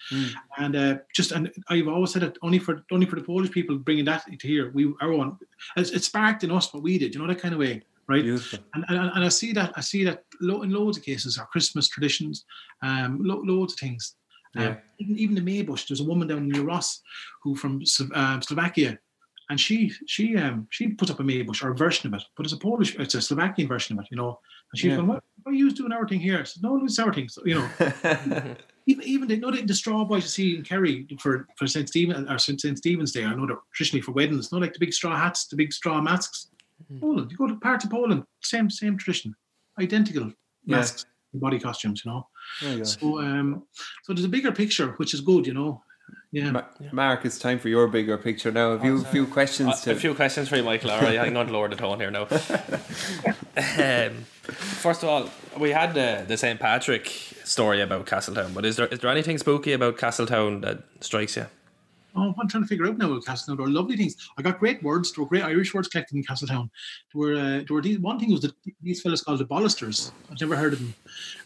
and uh, just and I've always said it only for only for the Polish people bringing that to here. We everyone, it, it sparked in us what we did, you know that kind of way, right? Beautiful. and, and, and I see that I see that lo- in loads of cases, our Christmas traditions, um, lo- loads of things. Um, Yeah. even, even the Maybush. There's a woman down in Ross who from um, Slovakia, and she she um she puts up a Maybush or a version of it, but it's a Polish, it's a Slovakian version of it, you know. And she's Yeah. going, what, are you doing everything here? I said, no, it's everything. So, you know, even even the, you know, the, the straw boys you see in Kerry for for St Stephen or St St Stephen's Day. I know they're traditionally for weddings. Not like the big straw hats, the big straw masks. Poland, you go to parts of Poland, same same tradition, identical masks, and body costumes. You know. You. So um, so there's a bigger picture, which is good. You know. Yeah. Ma- Mark, it's time for your bigger picture now. Have you a few questions Uh, to? a few questions for you, Michael. All right, I'm going to lower the tone here now. um, first of all, we had the, the St. Patrick story about Castletown, but is there is there anything spooky about Castletown that strikes you? Oh, I'm trying to figure out now with Castletown. Were lovely things. I got great words. There were great Irish words collected in Castletown. There were, uh, there were these, one thing was that these fellas called the Bollisters. I've never heard of them.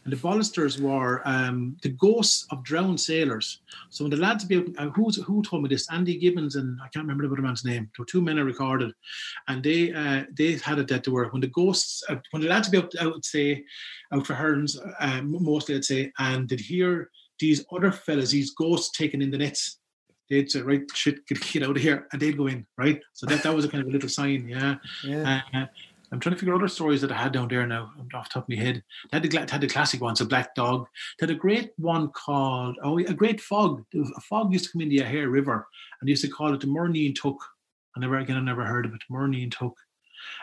And the Bollisters were um, the ghosts of drowned sailors. So when the lads be out, uh, who's, who told me this? Andy Gibbons and I can't remember the other man's name. There were two men I recorded, and they uh, they had it that they were when the ghosts uh, when the lads be out, out say out for herons, uh, mostly I'd say, and they'd hear these other fellas, these ghosts taken in the nets they'd say, right, shit, get, get out of here, and they'd go in, right? So that, that was a kind of a little sign, yeah. Yeah. Uh, I'm trying to figure out other stories that I had down there now, off the top of my head. They had the, had the classic ones, a black dog. They had a great one called, oh, a great fog. A fog used to come in the Ahare River, and they used to call it the Murneen Took. I never, again, I never heard of it, Murneen Took.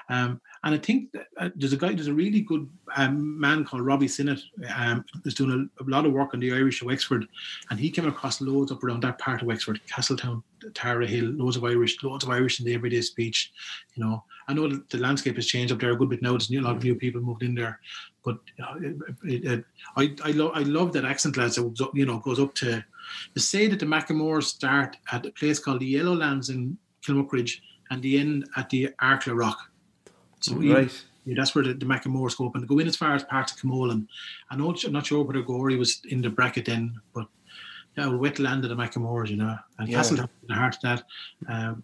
Um, and I think uh, there's a guy, there's a really good um, man called Robbie Sinnott, um, who's doing a, a lot of work on the Irish of Wexford, and he came across loads up around that part of Wexford, Castletown, Tara Hill, loads of Irish, loads of Irish in the everyday speech. You know, I know that the landscape has changed up there a good bit now. There's a lot of new people moved in there, but you know, it, it, it, I I love I love that accent, lads. That you know goes up to. They say that the Macamores start at a place called the Yellowlands in Kilmuckridge and the end at the Arklow Rock. So you- Right. yeah, that's where the, the go up and go in as far as parts of Camolin. I know I'm not sure whether Gorey was in the bracket then, but yeah, we wet land of the Macamores, you know, and Yeah. Castletown in the heart of that. Um,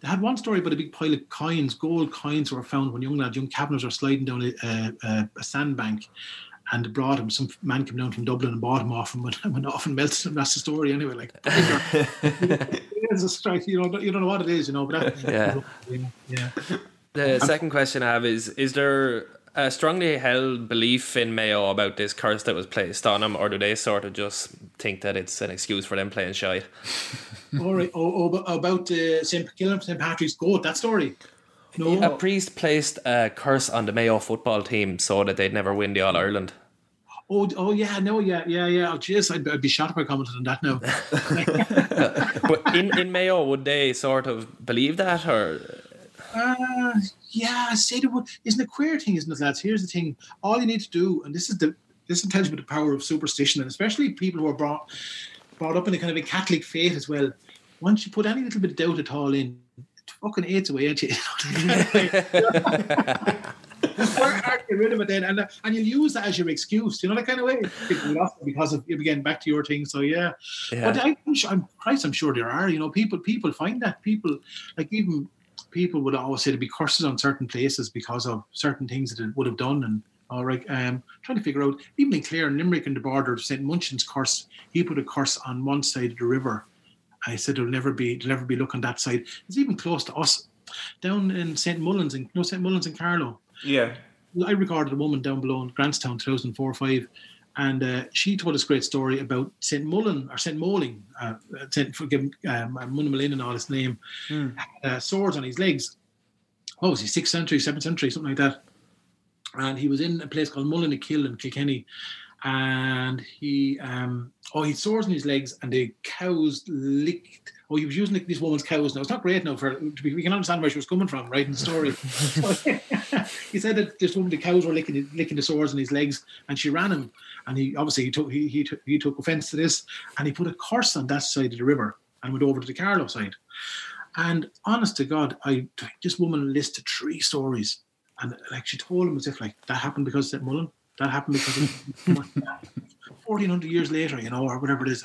they had one story about a big pile of coins, gold coins were found when young lads, young cabinets were sliding down a, a, a, sandbank. And brought him. Some man came down from Dublin and bought him off and went, went off and melted him. That's the story anyway. Like, it's a strike. You know, you don't know what it is. You know, but that, Yeah. yeah. The second question I have is: Is there a strongly held belief in Mayo about this curse that was placed on him, or do they sort of just think that it's an excuse for them playing shy? All right. Oh, oh, about uh, St. St. Patrick's goat, that story. No. A priest placed a curse on the Mayo football team so that they'd never win the All Ireland. Oh, oh yeah, no, yeah, yeah, yeah. Oh, jeez, I'd, I'd be shocked if I commented on that now. But in, in Mayo, would they sort of believe that, or Uh, yeah, say the word. Isn't a queer thing, isn't it, lads? Here's the thing: all you need to do, and this is the this tells you the power of superstition, and especially people who are brought brought up in a kind of a Catholic faith as well. Once you put any little bit of doubt at all in, it fucking aids away at you. Work hard to get rid of it then, and and you'll use that as your excuse, you know, that kind of way. People lost it because of again back to your thing. So yeah, Yeah. but I, I'm, I'm Christ, I'm sure there are. You know, people people find that people like even people would always say to be curses on certain places because of certain things that it would have done. And all right, um, trying to figure out even in Clare and Limerick and the border of St. Munchin's curse, he put a curse on one side of the river. I said it'll never be, it'll never be look on that side. It's even close to us, down in St. Mullins, in no St. Mullins in Carlow. Yeah. I recorded a woman down below in Grantstown 2004 or 5, and uh, she told us a great story about St. Mullen or St. Moling, uh, St. Forgive um, Munmalin and all his name, uh, swords on his legs. What was he, 6th century, 7th century, something like that. And he was in a place called Mullinakill in Kilkenny. And he, um, oh, he had swords on his legs, and the cows licked. Oh, he was using these woman's cows. Now it's not great now for to be, we can understand where she was coming from, right? In the story, So, he said that this woman, the cows were licking licking the sores on his legs, and she ran him. And he obviously he took he he took, he took offence to this, and he put a curse on that side of the river and went over to the Carlow side. And honest to God, I this woman listed three stories, and like she told him as if like that happened because of. Mullen, that happened because of fourteen hundred years later, you know, or whatever it is.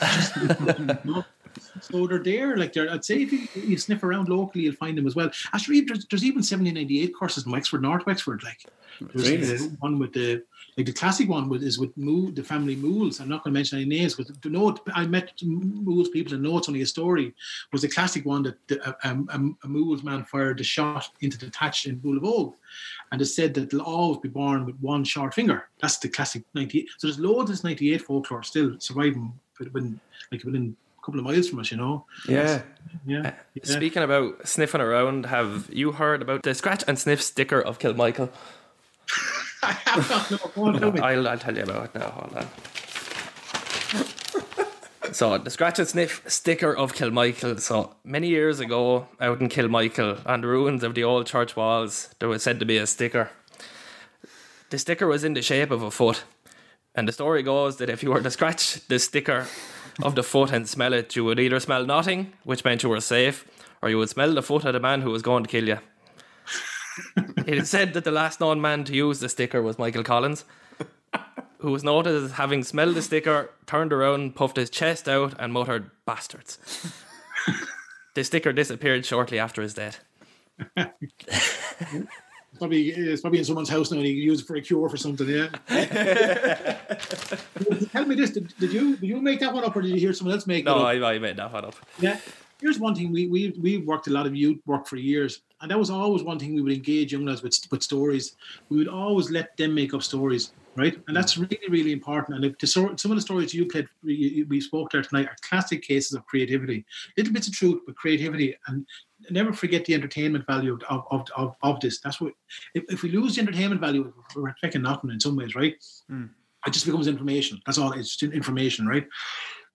I just- no. So they're there, like they're. I'd say if you, you sniff around locally, you'll find them as well. Actually, there's, there's even 1798 courses in Wexford, North Wexford. Like there's Really? one with the like the classic one with, is with Moo, the family Mools. I'm not going to mention any names, but the note I met Mools people and know it's only a story was the classic one that the, a, a, a Mools man fired a shot into the thatch in Bull of and it said that they'll always be born with one short finger. That's the classic 98. So there's loads of this 98 folklore still surviving within like within a couple of miles from us, you know. Yeah. Yeah. Uh, yeah. Speaking about sniffing around, have you heard about the scratch and sniff sticker of Kilmichael? I have not. No. I'll, I'll tell you about it now. Hold on. So the scratch and sniff sticker of Kilmichael. So many years ago, out in Kilmichael, on the ruins of the old church walls, there was said to be a sticker. The sticker was in the shape of a foot, and the story goes that if you were to scratch the sticker of the foot and smell it, you would either smell nothing, which meant you were safe, or you would smell the foot of the man who was going to kill you. it is said that the last known man to use the sticker was Michael Collins who was noted as having smelled the sticker, turned around, puffed his chest out, and muttered, Bastards. the sticker disappeared shortly after his death. Probably it's probably in someone's house now, and you can use it for a cure for something. Yeah. Tell me this: did, did you did you make that one up, or did you hear someone else make No, it? Up? I, I made that one up. Yeah. Here's one thing we we we worked a lot of youth work for years, and that was always one thing we would engage young lads with with stories. We would always let them make up stories, right? And that's really really important. And if the, some of the stories you played, we, we spoke there tonight, are classic cases of creativity. Little bits of truth, but creativity, and never forget the entertainment value of of of, of this. That's what if, if we lose the entertainment value, we're taking nothing in some ways, right? It just becomes information. That's all. It's just information, right?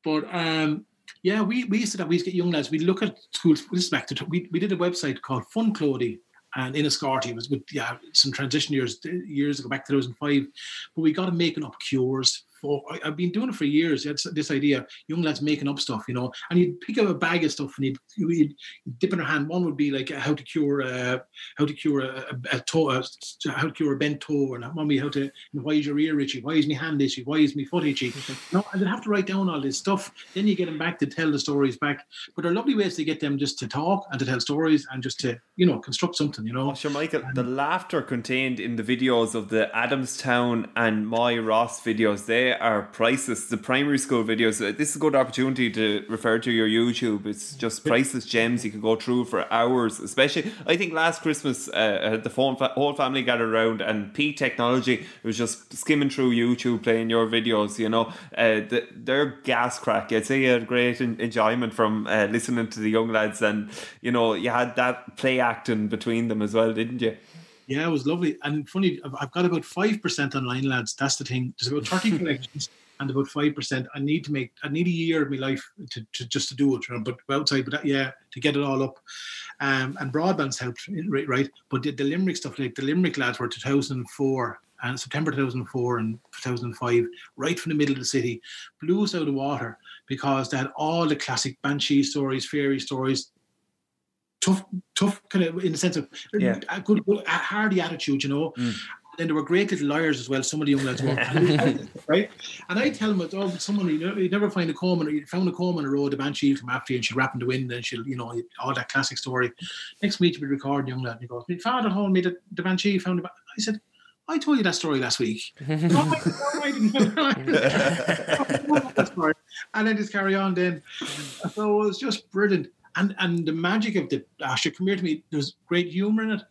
But um, yeah, we, we used to that. We used to get young lads. We look at schools. This is back to we, we did a website called Fun Clothy, and in Enniscorthy it was with yeah some transition years years ago back to 2005. But we got them making up cures. For, I, I've been doing it for years. It's this idea, young lads making up stuff, you know, and you'd pick up a bag of stuff and you'd, you'd dip in their hand. One would be like uh, how to cure uh, how to cure a, a, a toe, uh, how to cure a bent toe, and be how to why is your ear itchy, why is my hand itchy, why is my foot itchy. No, and they'd have to write down all this stuff. Then you get them back to tell the stories back. But there are lovely ways to get them just to talk and to tell stories and just to you know construct something. You know, Oh, sure, Michael. The laughter contained in the videos of the Adamstown and My Ross videos, they are priceless. The primary school videos. uh, This is a good opportunity to refer to your YouTube. It's just priceless gems. You could go through for hours. Especially, I think last Christmas, uh, the whole family gathered around, and P Technology was just skimming through YouTube, playing your videos. You know, uh, the, they're gas crack. I'd say you had great en- enjoyment from uh, listening to the young lads, and you know, you had that play acting between them as well, didn't you? Yeah, it was lovely. And funny, I've- I've got about 5% online, lads. That's the thing. There's about 30 collections and about 5%. I need to make, I need a year of my life to, to just to do it, you know, but outside, but that, yeah, to get it all up. Um, and broadband's helped, right? right? But the, the Limerick stuff, like the Limerick lads were 2004 and September 2004 and 2005, right from the middle of the city, blew us out of the water because they had all the classic banshee stories, fairy stories, tough, tough kind of in the sense of Yeah. a good, good, a hardy attitude, you know. Mm. And then there were great little liars as well. Some of the young lads were right. And I tell them, oh, someone you know, you never find a comb, and you found a comb on a road. The banshee come after you, and she'll wrap in the wind, and she'll, you know, all that classic story. Next week you'll be recording, young lad, and he goes, "My father told me that the banshee found the." Ba-. I said, "I told you that story last week." no, I, no, I didn't. That story. and then just carry on. Then, so it was just brilliant and and the magic of the Asher, come to me. There's great humor in it,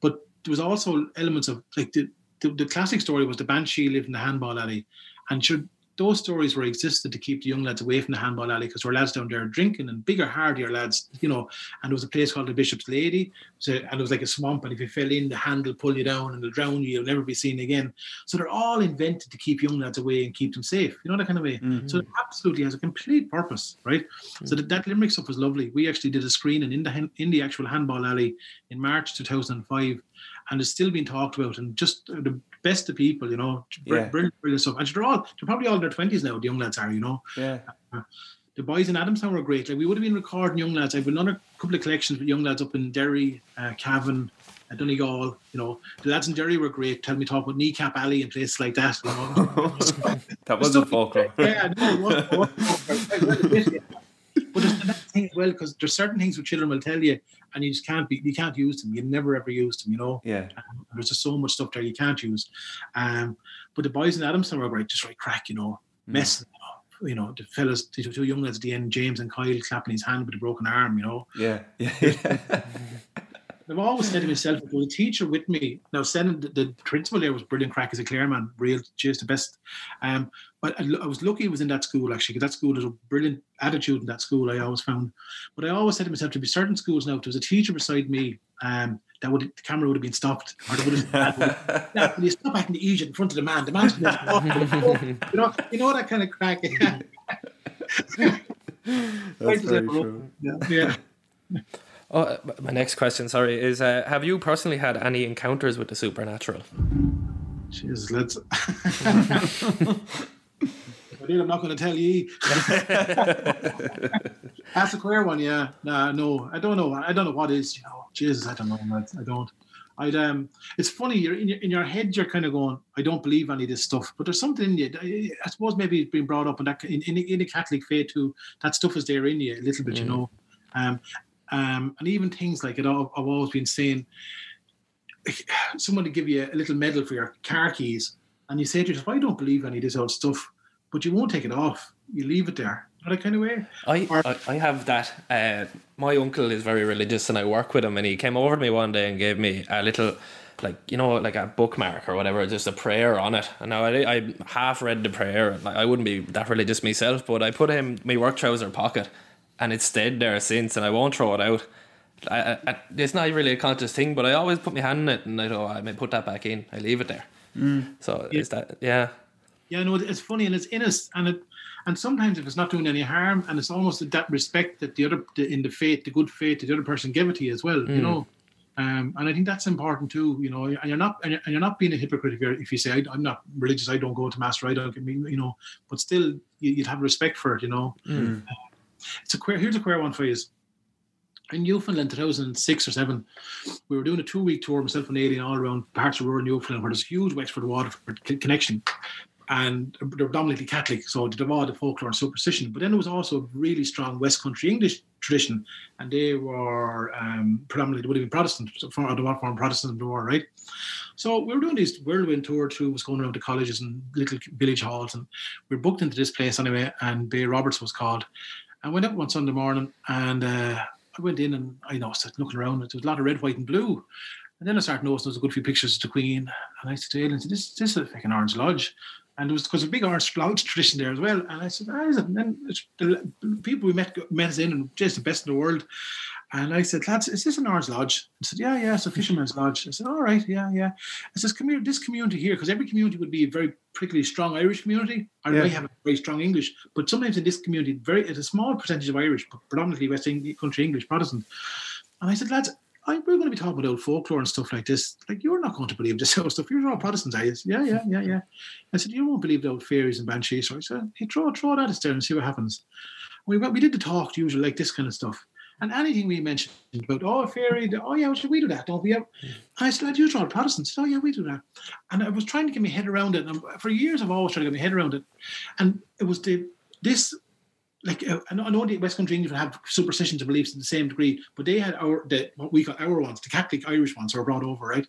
but there was also elements of like the the, the classic story was the banshee lived in the handball alley, and should those stories were existed to keep the young lads away from the handball alley because there were lads down there drinking and bigger, hardier lads, you know. And there was a place called the Bishop's Lady, so, and it was like a swamp. And if you fell in, the hand will pull you down and it'll drown you. You'll never be seen again. So they're all invented to keep young lads away and keep them safe. You know that kind of way. Mm-hmm. So it absolutely has a complete purpose, right? So mm-hmm. that, that Limerick stuff was lovely. We actually did a screening in the in the actual handball alley in March 2005, and it's still being talked about. And just uh, the best of people, you know, br- Yeah. brilliant, brilliant stuff. And they're all they're probably all in their twenties now. The young lads are, you know. Yeah. The boys in Adamstown were great. Like we would have been recording young lads. I have another couple of collections with young lads up in Derry, uh, Cavan, uh, Donegal. You know, the lads in Derry were great. Tell me talk about Kneecap Alley and places like that. You know. That was a folklore. Yeah, no, it was- but there's that thing as well because there's certain things which children will tell you, and you just can't be, you can't use them. You never ever used them, you know. Yeah. Um, there's just so much stuff there you can't use. Um, but the boys in Adamstown were great, just right crack, you know, messing. up, You know, the fellas, the two young lads at the end, James and Kyle, clapping his hand with a broken arm. You know, Yeah. Yeah. I've always said to myself, if there was a teacher with me, now sending the, the principal there was brilliant crack as a Clare man, real cheers the best. Um, but I, I was lucky he was in that school actually, because that school has a brilliant attitude in that school, I always found. But I always said to myself, to be certain schools now, if there was a teacher beside me, um, that would the camera would have been stopped, or would have yeah, will you stop acting the Egypt in front of the man? The man's gonna you know, you know that kind of crack. That's very true. yeah. Oh, uh, my next question, sorry, is uh, have you personally had any encounters with the supernatural? Jesus, let's. I did, I'm not going to tell you. That's a queer one, yeah. Nah, no, I don't know. I don't know what is. You know, Jesus, I don't know. I don't. I'd um. It's funny. You're in your, in your head. You're kind of going. I don't believe any of this stuff, but there's something in you. I, I suppose maybe it's been brought up in that in, in, in the Catholic faith too. That stuff is there in you a little bit, you know. Um, um, and even things like it. I've I've always been saying someone to give you a little medal for your car keys, and you say to yourself, I don't believe any of this old stuff, but you won't take it off. You leave it there. You know that kind of way. I, Or- I, I have that. Uh, my uncle is very religious, and I work with him. And he came over to me one day and gave me a little, like you know, like a bookmark or whatever, just a prayer on it. And now I, I half read the prayer. Like, I wouldn't be that religious myself, but I put it in my work trouser pocket, and it's stayed there since, and I won't throw it out. I, I, it's not really a conscious thing, but I always put my hand in it, and I go, I may put that back in. I leave it there. So is that yeah? Yeah, no, it's funny and it's in us, and it, and sometimes if it's not doing any harm, and it's almost that respect that the other the, in the faith, the good faith, that the other person gave it to you as well, you know. Um, and I think that's important too, you know. And you're not and you're, and you're not being a hypocrite if, you're, if you say I, I'm not religious, I don't go to mass, right? I don't you know. But still, you, you'd have respect for it, you know. Um, it's a queer. Here's a queer one for you. In Newfoundland, 2006 or seven, we were doing a two-week tour, myself and Aileen, all around parts of rural Newfoundland, where there's huge Wexford Waterford connection and they're predominantly Catholic, so they devoid the folklore and superstition. But then there was also a really strong West Country English tradition, and they were um, predominantly they would have been Protestant, or what form Protestant they were, right? So we were doing these whirlwind tour through, was going around the colleges and little village halls, and we were booked into this place anyway, and Bay Roberts was called. I went up one Sunday morning, and uh, I went in, and I noticed looking around, there was a lot of red, white, and blue. And then I started noticing there was a good few pictures of the Queen, and I said to Aileen, "This, this is like an Orange Lodge." And it was because a big Orange Lodge tradition there as well. And I said, ah, is it? And then the people we met met us in, and just the best in the world. And I said, lads, is this an Orange Lodge? I said, yeah, yeah, it's a fisherman's lodge. I said, all right, yeah, yeah. I says, come here, this community here, because every community would be a very particularly strong Irish community, or Yeah. they have a very strong English. But sometimes in this community, very it's a small percentage of Irish, but predominantly West Eng- Country English Protestant. And I said, lads, I, we're going to be talking about old folklore and stuff like this. Like, you're not going to believe this sort of stuff. You're all Protestants, are you? Yeah, yeah, yeah, yeah. I said, you won't believe the old fairies and banshees. So I said, hey, throw, throw that there and see what happens. We, went- we did the talk, usually, like this kind of stuff. And anything we mentioned about, oh, fairy, oh, yeah, well, we do that, don't we? Yeah. I said, lad, you're all Protestants. Oh, yeah, we do that. And I was trying to get my head around it. And for years, I've always tried to get my head around it. And it was the this like uh, I know, the West Country English would have superstitions and beliefs to the same degree, but they had our the what we got our ones, the Catholic Irish ones, were brought over, right?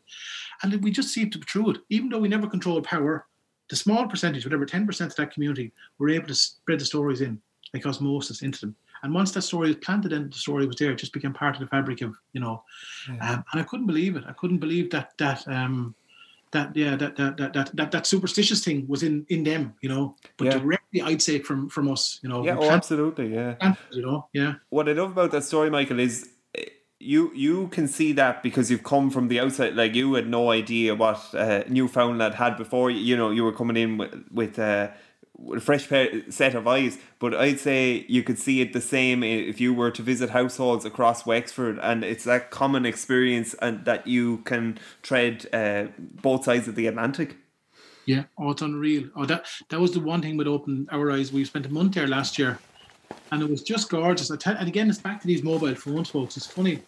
And we just seemed to be through it, even though we never controlled power. The small percentage, whatever ten percent of that community, were able to spread the stories in like osmosis into them. And once that story was planted in, the story was there. It just became part of the fabric of you know. Um, and I couldn't believe it. I couldn't believe that that um, that yeah that that, that that that that superstitious thing was in in them, you know. But Yeah. directly, I'd say from from us, you know. Yeah, oh, can't- absolutely, yeah. can't, you know, yeah. what I love about that story, Michael, is eh, you you can see that because you've come from the outside. Like you had no idea what uh, Newfoundland had before. You, you know, you were coming in with with, uh, with a fresh pair, set of eyes. But I'd say you could see it the same if you were to visit households across Wexford, and it's that common experience and that you can tread uh, both sides of the Atlantic. Yeah, oh, it's unreal. Oh, that that was the one thing with open our eyes. We spent a month there last year, and it was just gorgeous. I tell, and again, it's back to these mobile phones, folks. It's funny.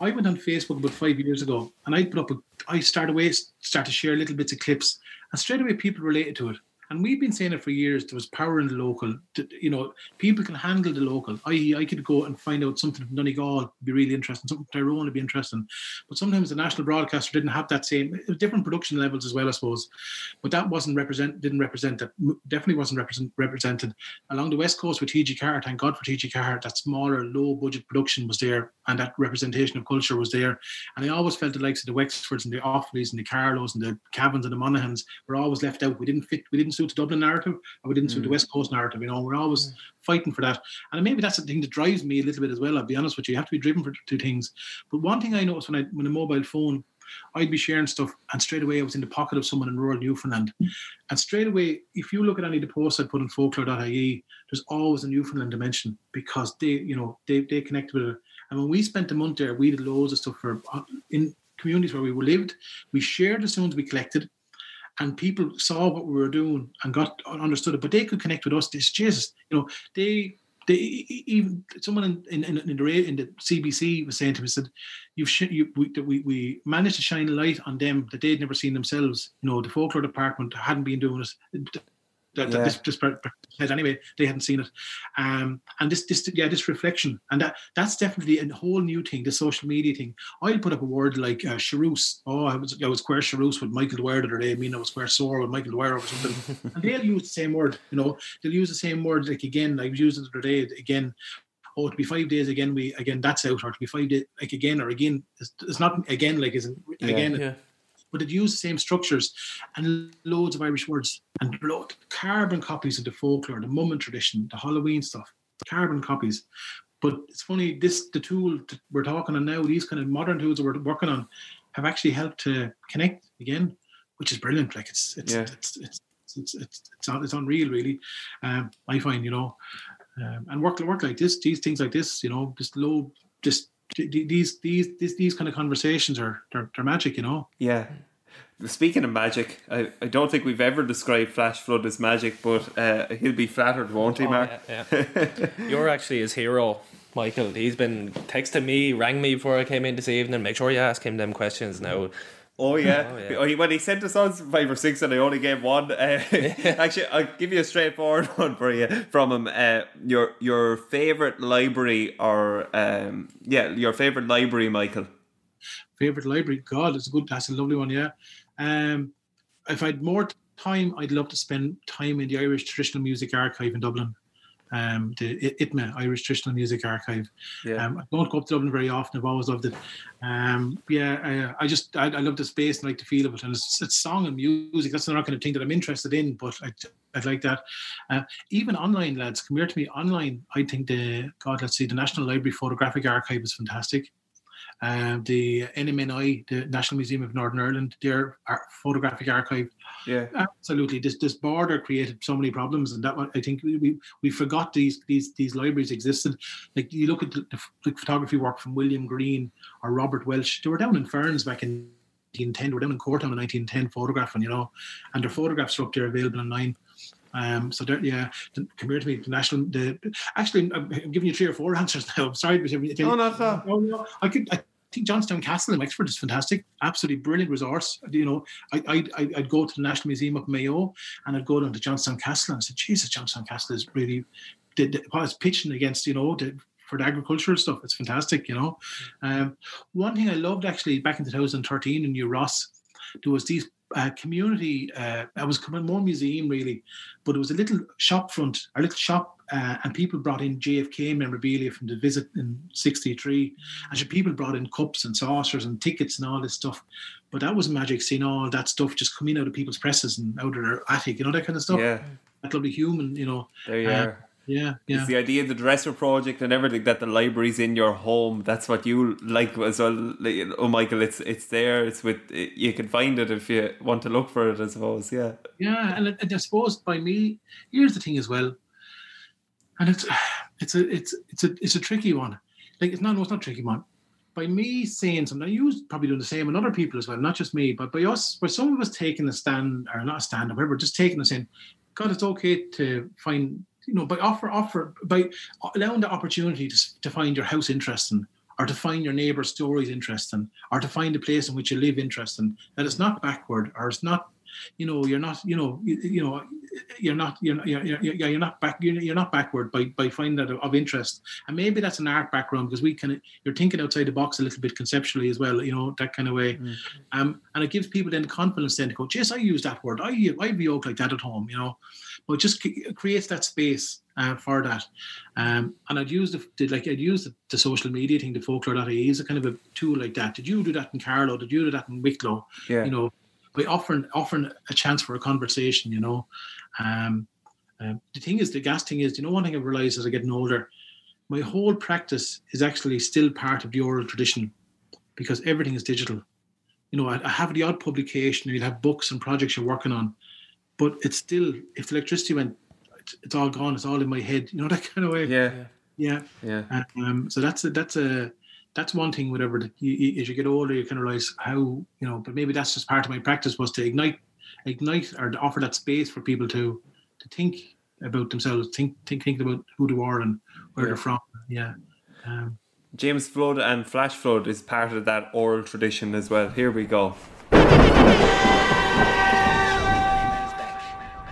I went on Facebook about five years ago, and I put up a. I started away, start to share little bits of clips, and straight away people related to it. And we've been saying it for years. There was power in the local. t- You know, people can handle the local. I I could go and find out something from Donegal, be really interesting. Something from Tyrone would be interesting. But sometimes the national broadcaster didn't have that same different production levels as well, I suppose. But that wasn't represent didn't represent that definitely wasn't represent, represented along the west coast with TG Ceathair. Thank God for TG Ceathair. That smaller, low budget production was there, and that representation of culture was there. And I always felt the likes of the Wexfords and the Offalys and the Carlows and the Cavans and the Monaghan's were always left out. We didn't fit. We didn't suit the Dublin narrative, or we didn't suit the West Coast narrative. You know, we're always fighting for that. And maybe that's the thing that drives me a little bit as well. I'll be honest with you. You have to be driven for two things. But one thing I noticed when I when a mobile phone, I'd be sharing stuff, and straight away I was in the pocket of someone in rural Newfoundland. And straight away, if you look at any of the posts I put on folklore.ie, there's always a Newfoundland dimension because they, you know, they they connect with it. And when we spent a month there, we did loads of stuff for uh, in communities where we lived. We shared the stones we collected and people saw what we were doing and got understood it, but they could connect with us. This Jesus, you know, they they even someone in in, in, the in the CBC was saying to me said, "You've sh- you, we, we managed to shine a light on them that they'd never seen themselves. You know, the folklore department hadn't been doing it." That, that Yeah. this, this per- per- said anyway, they hadn't seen it, um, and this, this, yeah, this reflection, and that that's definitely a whole new thing, the social media thing. I'll put up a word like uh, Charouse. Oh, I was I was square Charouse with Michael Dwyer the other day. I mean, I was square sore with Michael Dwyer or something. and they'll use the same word. You know, they'll use the same word. Like again, I was using it the other day. Again, oh, to be five days again. We again that's out, or to be five days like again or again. It's, it's not again like isn't again. Yeah. But it used the same structures and loads of Irish words and carbon copies of the folklore, the mum tradition, the Halloween stuff, carbon copies. But it's funny, this the tool that we're talking on now, these kind of modern tools that we're working on, have actually helped to connect again, which is brilliant. Like it's it's Yeah. it's, it's it's it's it's, it's unreal, really. Um, I find you know, um, and work work like this, these things like this, you know, just low, just these these these these kind of conversations are they're, they're magic, you know. Yeah. Speaking of magic, I, I don't think we've ever described Flash Flood as magic, but uh, he'll be flattered, won't he, Oh, Mark? yeah, yeah. You're actually his hero, Michael. He's been texting me, rang me before I came in this evening. Make sure you ask him them questions now. Oh yeah. Oh, yeah. Oh, when he sent us on five or six, and I only gave one. Uh, actually, I'll give you a straightforward one for you from him. Uh, your your favorite library, or um, yeah, your favorite library, Michael. favorite library. God, it's a good. That's a lovely one. Yeah. Um, if I had more time, I'd love to spend time in the Irish Traditional Music Archive in Dublin. Um, the ITMA Irish Traditional Music Archive. Yeah. Um, I don't go up to Dublin very often. I've always loved it. Um, yeah, I, I just I, I love the space and like the feel of it, and it's, it's song and music. That's not kind of thing that I'm interested in, but I I'd like that. Uh, even online, lads, come here to me. Online, I think the God, let's see, the National Library Photographic Archive is fantastic. Um, the NMNI, the National Museum of Northern Ireland, their photographic archive, Yeah. absolutely. This this border created so many problems, and that one, I think we, we forgot these these these libraries existed. Like you look at the, the, the photography work from William Green or Robert Welch. They were down in Ferns back in 1910. They were down in Courtown in 1910 photographing, you know, and their photographs are up there available online. Um, so there, yeah, come to me. The national, the actually, I'm I'm giving you three or four answers now. I'm sorry, but No, all. no, no. I could. I think Johnstown Castle in Wexford is fantastic. Absolutely brilliant resource. You know, I, I, I'd go to the National Museum of Mayo and I'd go down to Johnstown Castle and I said, Jesus, Johnstown Castle is really, the, the, what it's pitching against, you know, the, for the agricultural stuff. It's fantastic, you know. Um, one thing I loved actually back in 2013 in New Ross, there was these uh, community, uh, I was coming more museum really, but it was a little shop front, a little shop, uh, and people brought in JFK memorabilia from the visit in '63, and so people brought in cups and saucers and tickets and all this stuff. But that was magic, seeing all that stuff just coming out of people's presses and out of their attic, you know that kind of stuff. Yeah. That lovely human, you know. There you Uh, are. Yeah, yeah. It's the idea of the dresser project and everything that the library's in your home. That's what you like as well. Oh, Michael, it's it's there. It's with you can find it if you want to look for it. I suppose. Yeah. Yeah, and, I- and I suppose by me, here's the thing as well, and it's it's a it's it's a it's a tricky one. Like it's not no, it's not tricky one. By me saying something, you probably doing the same, and other people as well, not just me, but by us, by some of us taking a stand or not a stand, or whatever, just taking a saying, God, it's okay to find, you know, by offer offer by allowing the opportunity to to find your house interesting. Or to find your neighbour's stories interesting, or to find a place in which you live interesting, that it's not backward, or it's not you know you're not you know you, you know you're not you're not, you're, you're, you're not back you're, you're not backward by by finding that of, of interest. And maybe that's an art background because we can you're thinking outside the box a little bit conceptually as well you know that kind of way. Um and it gives people then the confidence then to go yes I use that word. I I yoke like that at home you know. But it just c- creates that space uh, for that. Um and I'd use the, the like I'd use the, the social media thing the folklore.ie is a kind of a tool like that. Did you do that in Carlow? Did you do that in Wicklow? Yeah. you know by offering offering a chance for a conversation you know um uh, the thing is the gas thing is you know one thing i've realized as i'm getting older my whole practice is actually still part of the oral tradition because everything is digital you know i, I have the odd publication you'll have books and projects you're working on but it's still if electricity went it's, it's all gone it's all in my head you know that kind of way Yeah. yeah Yeah. um, so that's a, that's a that's one thing. Whatever that you, you, as you get older, you kind of realize how you know. But maybe that's just part of my practice was to ignite, ignite, or to offer that space for people to to think about themselves, think think think about who they are and where they're from. Yeah. Um, James Flood and Flash Flood is part of that oral tradition as well. Here we go.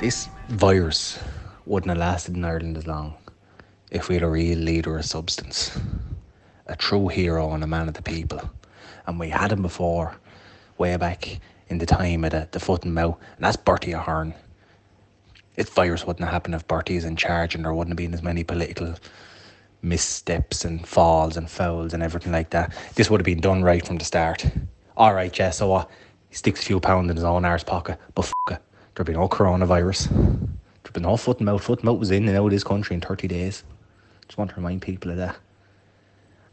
This virus wouldn't have lasted in Ireland as long if we had a real leader of substance, a true hero and a man of the people. And we had him before, way back in the time of the, the foot and mouth, and that's Bertie Ahern. This virus wouldn't have happened if Bertie is in charge and there wouldn't have been as many political missteps and falls and fouls and everything like that. This would have been done right from the start. All right, yeah, so what? He sticks a few pounds in his own arse pocket, but f it. There'd be no coronavirus. There'd be no foot and mouth. Foot and mouth was in and out of this country in 30 days. Just want to remind people of that.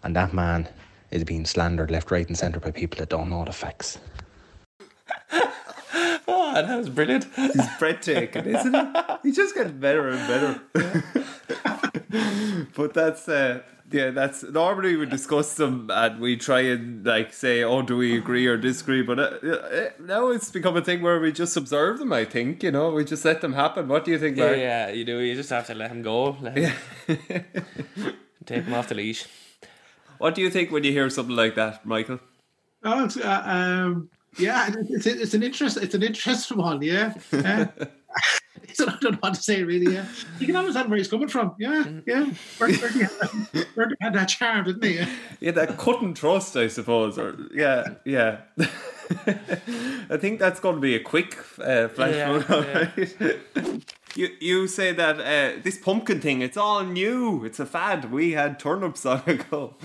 And that man is being slandered left, right, and centre by people that don't know the facts. Oh, that was brilliant. He's breathtaking, isn't he? He's just getting better and better. but that's uh, yeah, that's normally we discuss them and we try and like say, oh, do we agree or disagree? But uh, uh, now it's become a thing where we just observe them. I think you know we just let them happen. What do you think, Yeah, Mark? yeah, you do. You just have to let him go. Let him, take him off the leash. What do you think when you hear something like that, Michael? oh, it's, uh, um, yeah, it's, it's an interest. It's an interesting one. Yeah. Uh, so I don't know what to say really. Yeah, you can understand where he's coming from. Yeah, yeah. Bertie, Bertie, had, Bertie had that charm, didn't he? Yeah. Yeah, that couldn't trust, I suppose. Or yeah, yeah. I think that's going to be a quick uh, flash Yeah, forward. You you say that uh, this pumpkin thing, it's all new. It's a fad. We had turnips long ago.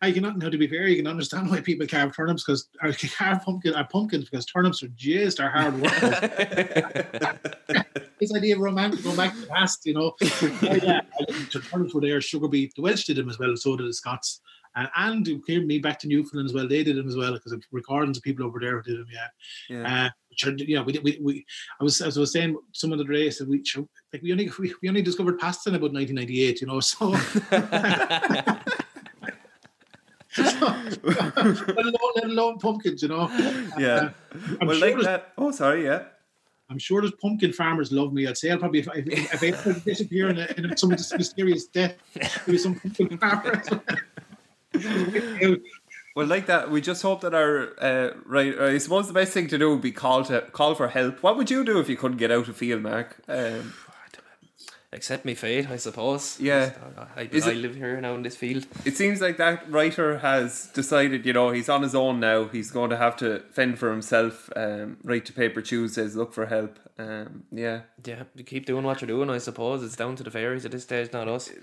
I can now to be fair, you can understand why people carve turnips because or carve pumpkin are pumpkins because turnips are just are hard work. this idea of romantic going back to the past, you know. Oh, yeah, I listened to turnips were there, sugar beet. The Welsh did them as well, so did the Scots. And and it came me back to Newfoundland as well. They did them as well because of recordings of people over there who did them. Yeah, Yeah. uh, which are, you know, we, we, we I was as I was saying, some of the race we like we only we, we only discovered pasta in about 1998. You know, so. so let, alone, let alone pumpkins, you know. Yeah. Uh, I'm well, sure like that. Oh, sorry. Yeah. I'm sure there's pumpkin farmers love me. I'd say I'll probably if, if, if I disappear in, a, in some mysterious death, maybe some pumpkin farmers. Well, like that, we just hope that our uh, right. I suppose the best thing to do would be call to call for help. What would you do if you couldn't get out of field, Mark? Um, Accept me fate, I suppose. Yeah. I, I, Is I live here now in this field. it seems like that writer has decided, you know, he's on his own now. He's going to have to fend for himself. Um, right to paper Tuesdays, look for help. Um, yeah. Yeah, you keep doing what you're doing, I suppose. It's down to the fairies at this stage, not us.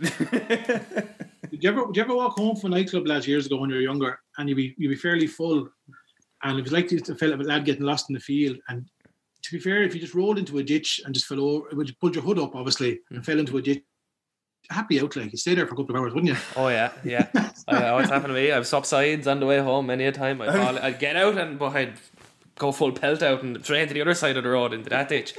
Did you ever did you ever walk home from a nightclub lads years ago when you were younger and you'd be you'd be fairly full and it was like this fella a lad getting lost in the field and to be fair, if you just rolled into a ditch and just fell over, would you pulled your hood up obviously and hmm. fell into a ditch, happy out like you stay there for a couple of hours, wouldn't you? Oh yeah, yeah. I know what's happened to me. I've swapped sides on the way home many a time. I'd, fall, I'd get out and but I'd go full pelt out and straight to the other side of the road into that ditch.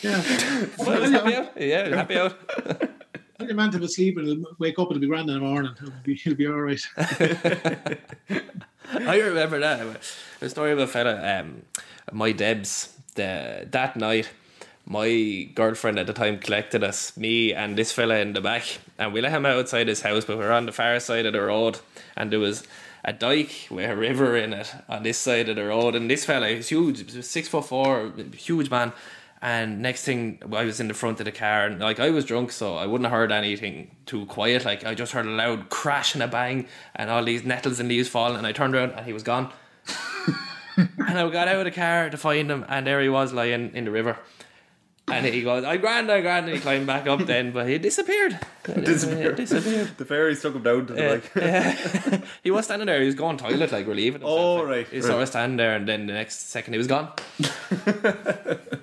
Yeah. Well, happy out. Yeah, happy out. Tell your man to sleep and he'll wake up, it'll be grand in the morning. He'll be, he'll be all right. I remember that. The story of a fella, um, my Debs, the, that night, my girlfriend at the time collected us, me and this fella in the back, and we let him outside his house, but we were on the far side of the road, and there was a dike with a river in it on this side of the road, and this fella, he was huge, six foot four, huge man. And next thing, I was in the front of the car, and like I was drunk, so I wouldn't have heard anything too quiet. Like I just heard a loud crash and a bang, and all these nettles and leaves falling. And I turned around, and he was gone. and I got out of the car to find him, and there he was lying in the river. And he goes, "I'm grand, I'm grand," and he climbed back up then, but he disappeared. Disappeared. disappeared. The fairies took him down to the Uh, like. yeah. he was standing there. He was going toilet, like we're leaving. himself. Oh, right, He right. sort of standing there, and then the next second he was gone.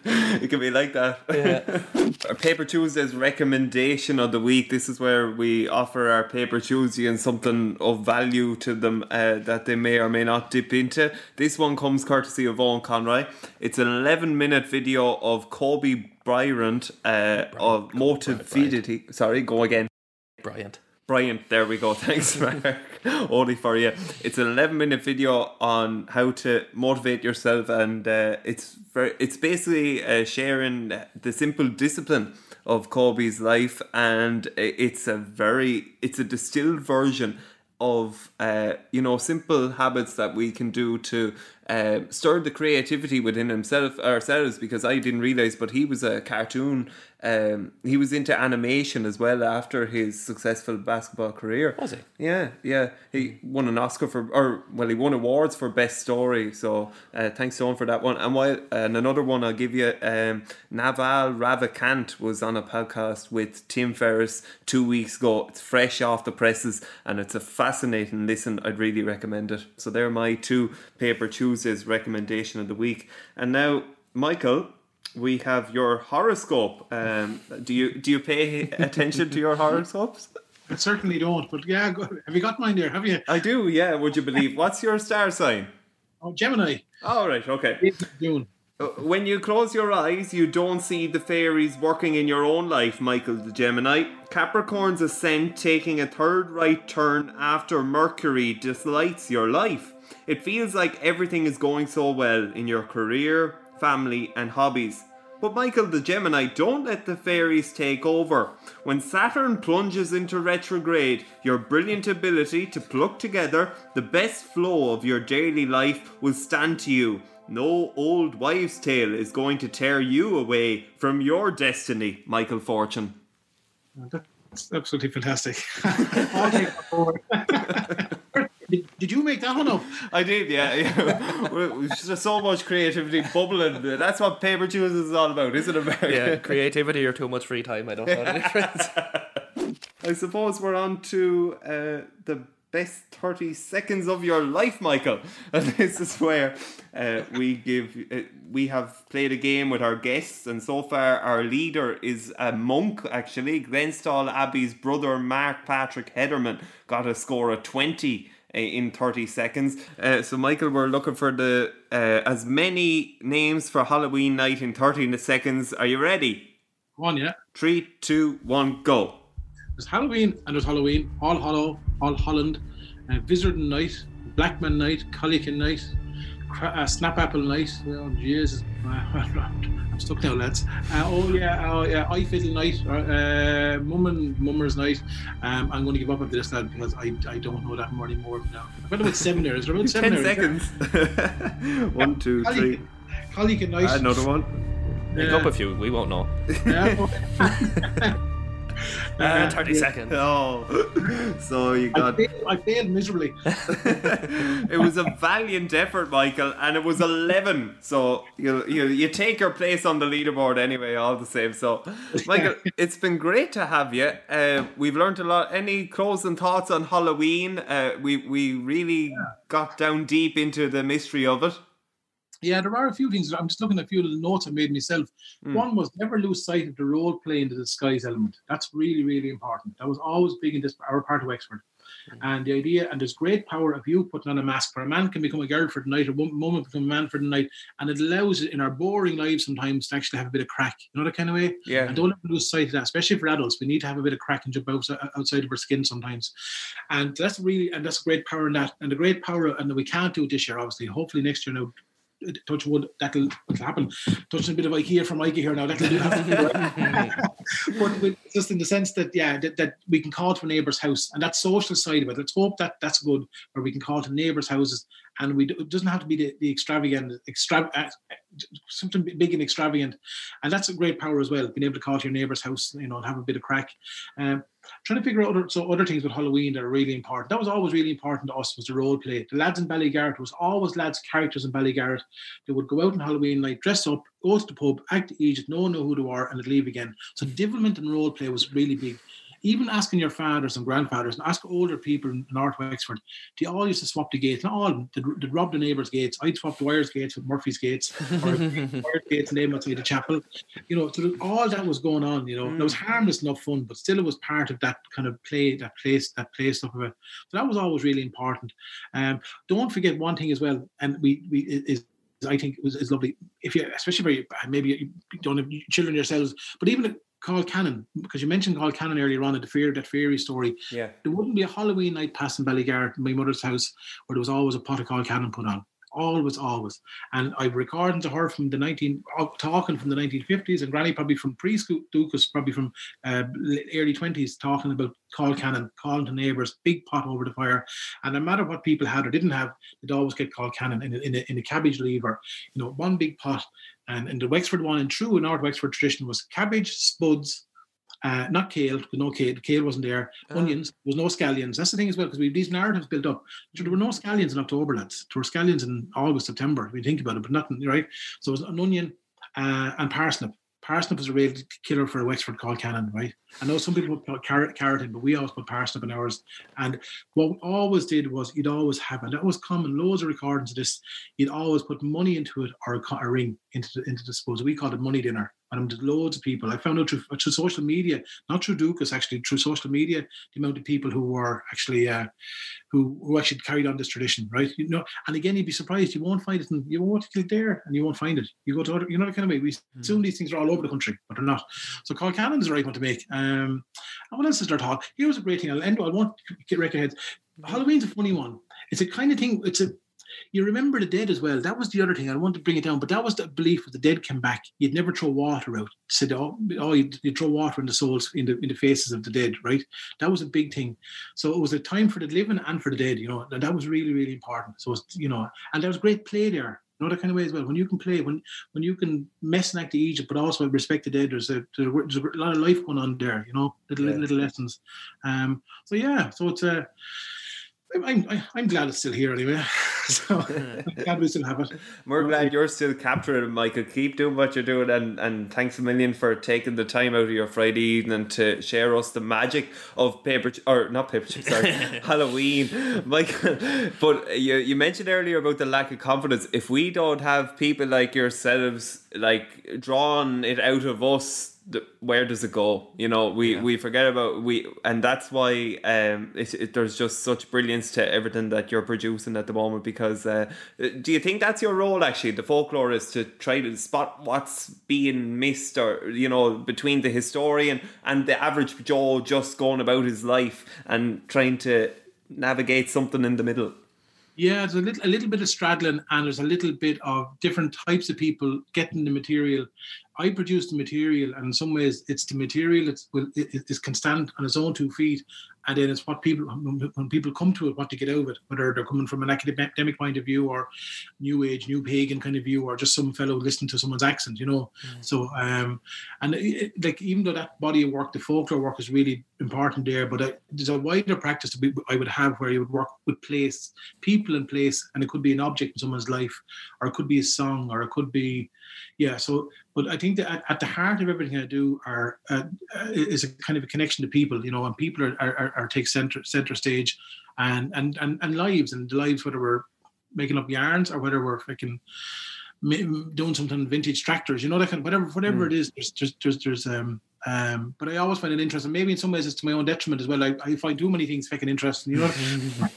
it can be like that. Yeah. our Paper Tuesday's recommendation of the week. This is where we offer our Paper Tuesday and something of value to them uh, that they may or may not dip into. This one comes courtesy of Owen Conroy. It's an 11 minute video of Kobe Bryant uh, of Motividity. Sorry, go again. Brilliant. Bryant, there we go. Thanks, Mark. Only for you. It's an 11 minute video on how to motivate yourself, and uh, it's very, it's basically uh, sharing the simple discipline of Kobe's life, and it's a very it's a distilled version of uh, you know simple habits that we can do to uh, stir the creativity within himself ourselves because I didn't realize but he was a cartoon um, he was into animation as well after his successful basketball career. Was he? yeah yeah. He won an Oscar for or well he won awards for best story so uh, thanks Sean for that one. And while and another one I'll give you um, Naval Ravikant was on a podcast with Tim Ferriss two weeks ago. It's fresh off the presses and it's a fascinating listen. I'd really recommend it. So they're my two paper Tuesdays recommendation of the week. And now Michael we have your horoscope um, do you do you pay attention to your horoscopes I certainly don't, but yeah, have you got mine there? Have you? I do yeah would you believe what's your star sign Oh, Gemini. all right okay 8th of June. Uh, When you close your eyes, you don't see the fairies working in your own life, Michael the Gemini. Capricorn's ascent taking a third right turn after Mercury dislights your life. It feels like everything is going so well in your career, family, and hobbies. But Michael the Gemini, don't let the fairies take over. When Saturn plunges into retrograde, your brilliant ability to pluck together the best flow of your daily life will stand to you. No old wives' tale is going to tear you away from your destiny, Michael Fortune. That's absolutely fantastic. I'll take that forward. did, did you make that one up? I did, yeah. yeah. There's just so much creativity bubbling. That's what Paper Tuesdays is all about, isn't it, Barry? Yeah, creativity or too much free time. I don't know the difference. I suppose we're on to uh, the best 30 seconds of your life, Michael. And this is where uh, we give, uh, we have played a game with our guests, and so far our leader is a monk, actually. Glenstal Abbey's brother, Mark Patrick Hederman, got a score of 20 uh, in 30 seconds. Uh, so, Michael, we're looking for the uh, as many names for Halloween night in 30 seconds. Are you ready? One, yeah. Three, two, one, go. There's Halloween and there's Halloween, All Hollow, All Holland, uh, Wizarding Night, Blackman Night, Colcannon Night, Cra- uh, Snapapple Night. Oh, Jesus. I'm stuck now, lads. Uh, oh, yeah, oh, yeah, Eye Fiddle Night, uh, Mum and Mummers Night. Um, I'm going to give up after this, lad, because I, I don't know that more anymore now. I've got about seven there. Is there about seven 10 there? seconds. one, two, three. Colcannon Night. Another one. Make up a few. We won't know. Yeah. Uh, 30 seconds. Oh, so you I got. failed, I failed miserably. it was a valiant effort, Michael, and it was 11. So you, you you take your place on the leaderboard anyway, all the same. So, Michael, it's been great to have you. Uh, we've learned a lot. Any closing thoughts on Halloween? Uh, we we really got down deep into the mystery of it. Yeah, there are a few things. I'm just looking at a few little notes I made myself. Hmm. One was never lose sight of the role play into the disguise element. That's really, really important. That was always big in this our part of Wexford. Hmm. And the idea, and there's great power of you putting on a mask. Where a man can become a girl for the night, a wo- woman become a man for the night, and it allows it in our boring lives sometimes to actually have a bit of crack. You know that kind of way. Yeah. And don't ever lose sight of that, especially for adults. We need to have a bit of crack and jump outside, outside of our skin sometimes. And that's really, and that's great power in that. And the great power, and we can't do it this year, obviously. Hopefully next year now, touch wood, that'll, that'll happen. Touching a bit of IKEA from IKEA here now, that'll do but with, just in the sense that, yeah, that, that we can call to a neighbour's house and that social side of it. Let's hope that that's good, where we can call to neighbours' houses and we it doesn't have to be the, the extravagant, extra, uh, something big and extravagant. And that's a great power as well, being able to call to your neighbour's house, you know, and have a bit of crack. Um, trying to figure out other so other things with Halloween that are really important. That was always really important to us was the role play. The lads in Ballygarrett was always lads characters in Ballygarrett. They would go out on Halloween night, dress up, go to the pub, act the Egypt, no one know who they were, and they'd leave again. So hmm. development and role play was really big. Even asking your fathers and grandfathers and ask older people in North Wexford, they all used to swap the gates. Not all of them, they'd, rob the neighbours' gates. I'd swap the wires gates with Murphy's gates, or wires gates and outside the chapel. You know, so all that was going on, you know. It was harmless enough fun, but still it was part of that kind of play, that place, that play stuff of it. So that was always really important. Um, don't forget one thing as well, and we we is I think was is lovely. If you, especially for you, maybe you don't have children yourselves, but even colcannon, because you mentioned colcannon earlier on in the fear that fairy story. Yeah. There wouldn't be a Halloween night passing Ballygarrett, my mother's house, where there was always a pot of colcannon put on. Always, always. And I'm recording to her from the 19, uh, talking from the 1950s, and Granny probably from preschool, Duchas probably from uh, early 20s, talking about colcannon, calling to neighbours, big pot over the fire. And no matter what people had or didn't have, they'd always get colcannon in a, in a, in a cabbage lever, you know, one big pot. And in the Wexford one, and true in North Wexford tradition was cabbage, spuds, uh, not kale, because no kale, kale wasn't there. Onions, there was no scallions. That's the thing as well, because we have these narratives built up. There were no scallions in October, lads. There were scallions in August, September, if you think about it, but nothing, right? So it was an onion uh, and parsnip. Parsnip was a real killer for a Wexford colcannon, right? I know some people put carrot, carrot in, but we always put parsnip in ours. And what we always did was you'd always have, and that was common, loads of recordings of this, you'd always put money into it or a, a ring into the, into the suppose. We called it money dinner. And there's loads of people. I found out through, through social media, not through Duchas, actually through social media, the amount of people who were actually uh, who who actually carried on this tradition, right? You know, and again, you'd be surprised. You won't find it in you won't click there, and you won't find it. You go to other, you know, the kind of way we assume these things are all over the country, but they're not. So, colcannon is the right one to make. Um, and what else is there talk? Here was a great thing. I'll end. I won't get your heads. Halloween's a funny one. It's a kind of thing. It's a you remember the dead as well. That was the other thing. I want to bring it down, but that was the belief that the dead came back. You'd never throw water out. Said, oh, oh you'd, you'd throw water in the souls, in the in the faces of the dead, right? That was a big thing. So it was a time for the living and for the dead, you know, and that was really, really important. So, it's, you know, and there was great play there. You know, that kind of way as well. When you can play, when when you can mess and act the Egypt, but also respect the dead, there's a, there's a lot of life going on there, you know, little, Yeah. little lessons. Um, so yeah, so it's a, I'm, I'm, I'm glad it's still here anyway. so I'm glad we still have it. We're glad you're still capturing it, Michael. Keep doing what you're doing, and, and thanks a million for taking the time out of your Friday evening to share us the magic of paper ch- or not paper chip, sorry, Halloween, Michael. But you you mentioned earlier about the lack of confidence. If we don't have people like yourselves, like drawing it out of us. Where does it go? You know, we, we forget about we, and that's why um, it, it, there's just such brilliance to everything that you're producing at the moment. Because uh, do you think that's your role actually? The folklore is to try to spot what's being missed, or you know, between the historian and the average Joe just going about his life and trying to navigate something in the middle. Yeah, there's a little, a little bit of straddling, and there's a little bit of different types of people getting the material. I produce the material, and in some ways, it's the material that will it, it, can stand on its own two feet, and then it's what people when people come to it, what to get out of it, whether they're coming from an academic point of view or new age, new pagan kind of view, or just some fellow listening to someone's accent, you know. So, um, and it, like even though that body of work, the folklore work, is really important there, but I, there's a wider practice that we, I would have where you would work with place, people in place, and it could be an object in someone's life, or it could be a song, or it could be, yeah. So, but I think that at, at the heart of everything I do are uh, uh, is a kind of a connection to people, you know, and people are, are, are take center center stage, and and and and lives and the lives whether we're making up yarns or whether we're freaking ma- doing something vintage tractors, you know, that kind of whatever whatever it is. There's there's there's, there's um um, but I always find it interesting. Maybe in some ways it's to my own detriment as well. I, I find too many things fucking interesting. You know,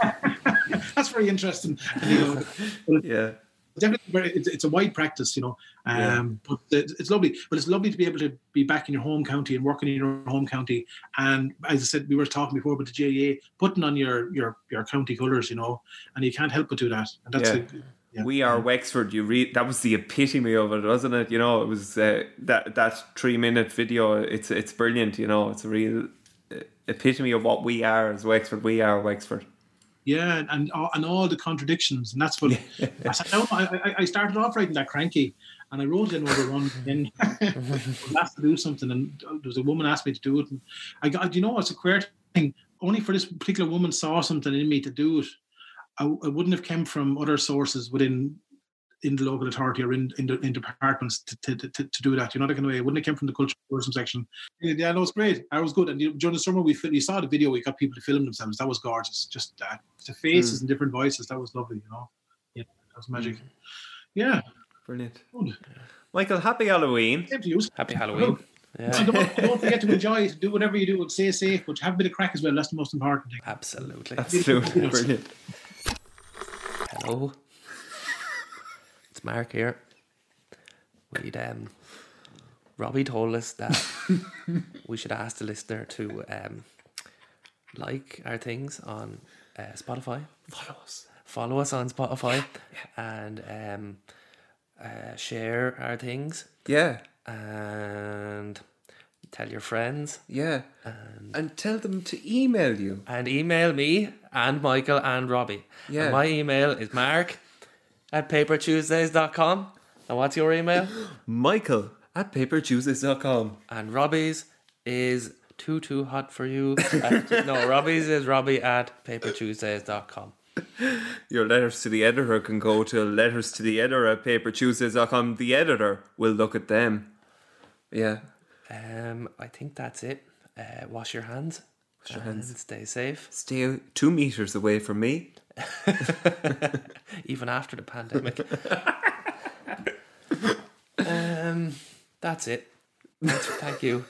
that's very interesting. You know, Yeah. Definitely very, it's, it's a wide practice, you know. Um, but it's, it's lovely. But it's lovely to be able to be back in your home county and working in your home county. And as I said, we were talking before about the GAA putting on your your your county colours, you know, and you can't help but do that. And that's Yeah. yeah. We are Wexford. You read that was the epitome of it, wasn't it? You know, it was uh, that that three minute video. It's it's brilliant. You know, it's a real uh, epitome of what we are as Wexford. We are Wexford. Yeah, and and all, and all the contradictions, and that's what I, sat down, I, I- started off writing that cranky, and I wrote in over one, and then asked to do something, and there was a woman asked me to do it, and I got, you know, it's a queer thing. Only for this particular woman saw something in me to do it. I, I wouldn't have come from other sources within in the local authority or in in, the, in departments to, to, to, to do that. You know, that kind of way. It wouldn't have come from the cultural tourism section. Yeah, no, it's great. I was good. And you know, during the summer, we fil- you saw the video. We got people to film themselves. That was gorgeous. Just uh, the faces and different voices. That was lovely. You know, yeah, that was magic. Yeah, Brilliant. good. Michael, happy Halloween. To you. Happy Halloween. And Yeah, don't, don't forget to enjoy it. Do whatever you do and stay safe, but have a bit of crack as well. That's the most important thing. absolutely. Absolutely brilliant. Hello. It's Mark here. We'd um Robbie told us that we should ask the listener to um like our things on uh, Spotify. Follow us. Follow us on Spotify and um uh, share our things Yeah, and tell your friends yeah. And tell them to email you. and email me and Michael and Robbie. Yeah. And my email is mark at papertuesdays.com. And what's your email? Michael at papertuesdays.com. and Robbie's is too too hot for you. Uh, no, Robbie's is Robbie at papertuesdays.com. Your letters to the editor can go to letters to the editor at papertuesdays.com. The editor will look at them. Yeah. Um, I think that's it. Uh, wash your hands. Wash your hands. Stay safe. Stay two meters away from me. even after the pandemic. um, that's it. Thanks, thank you.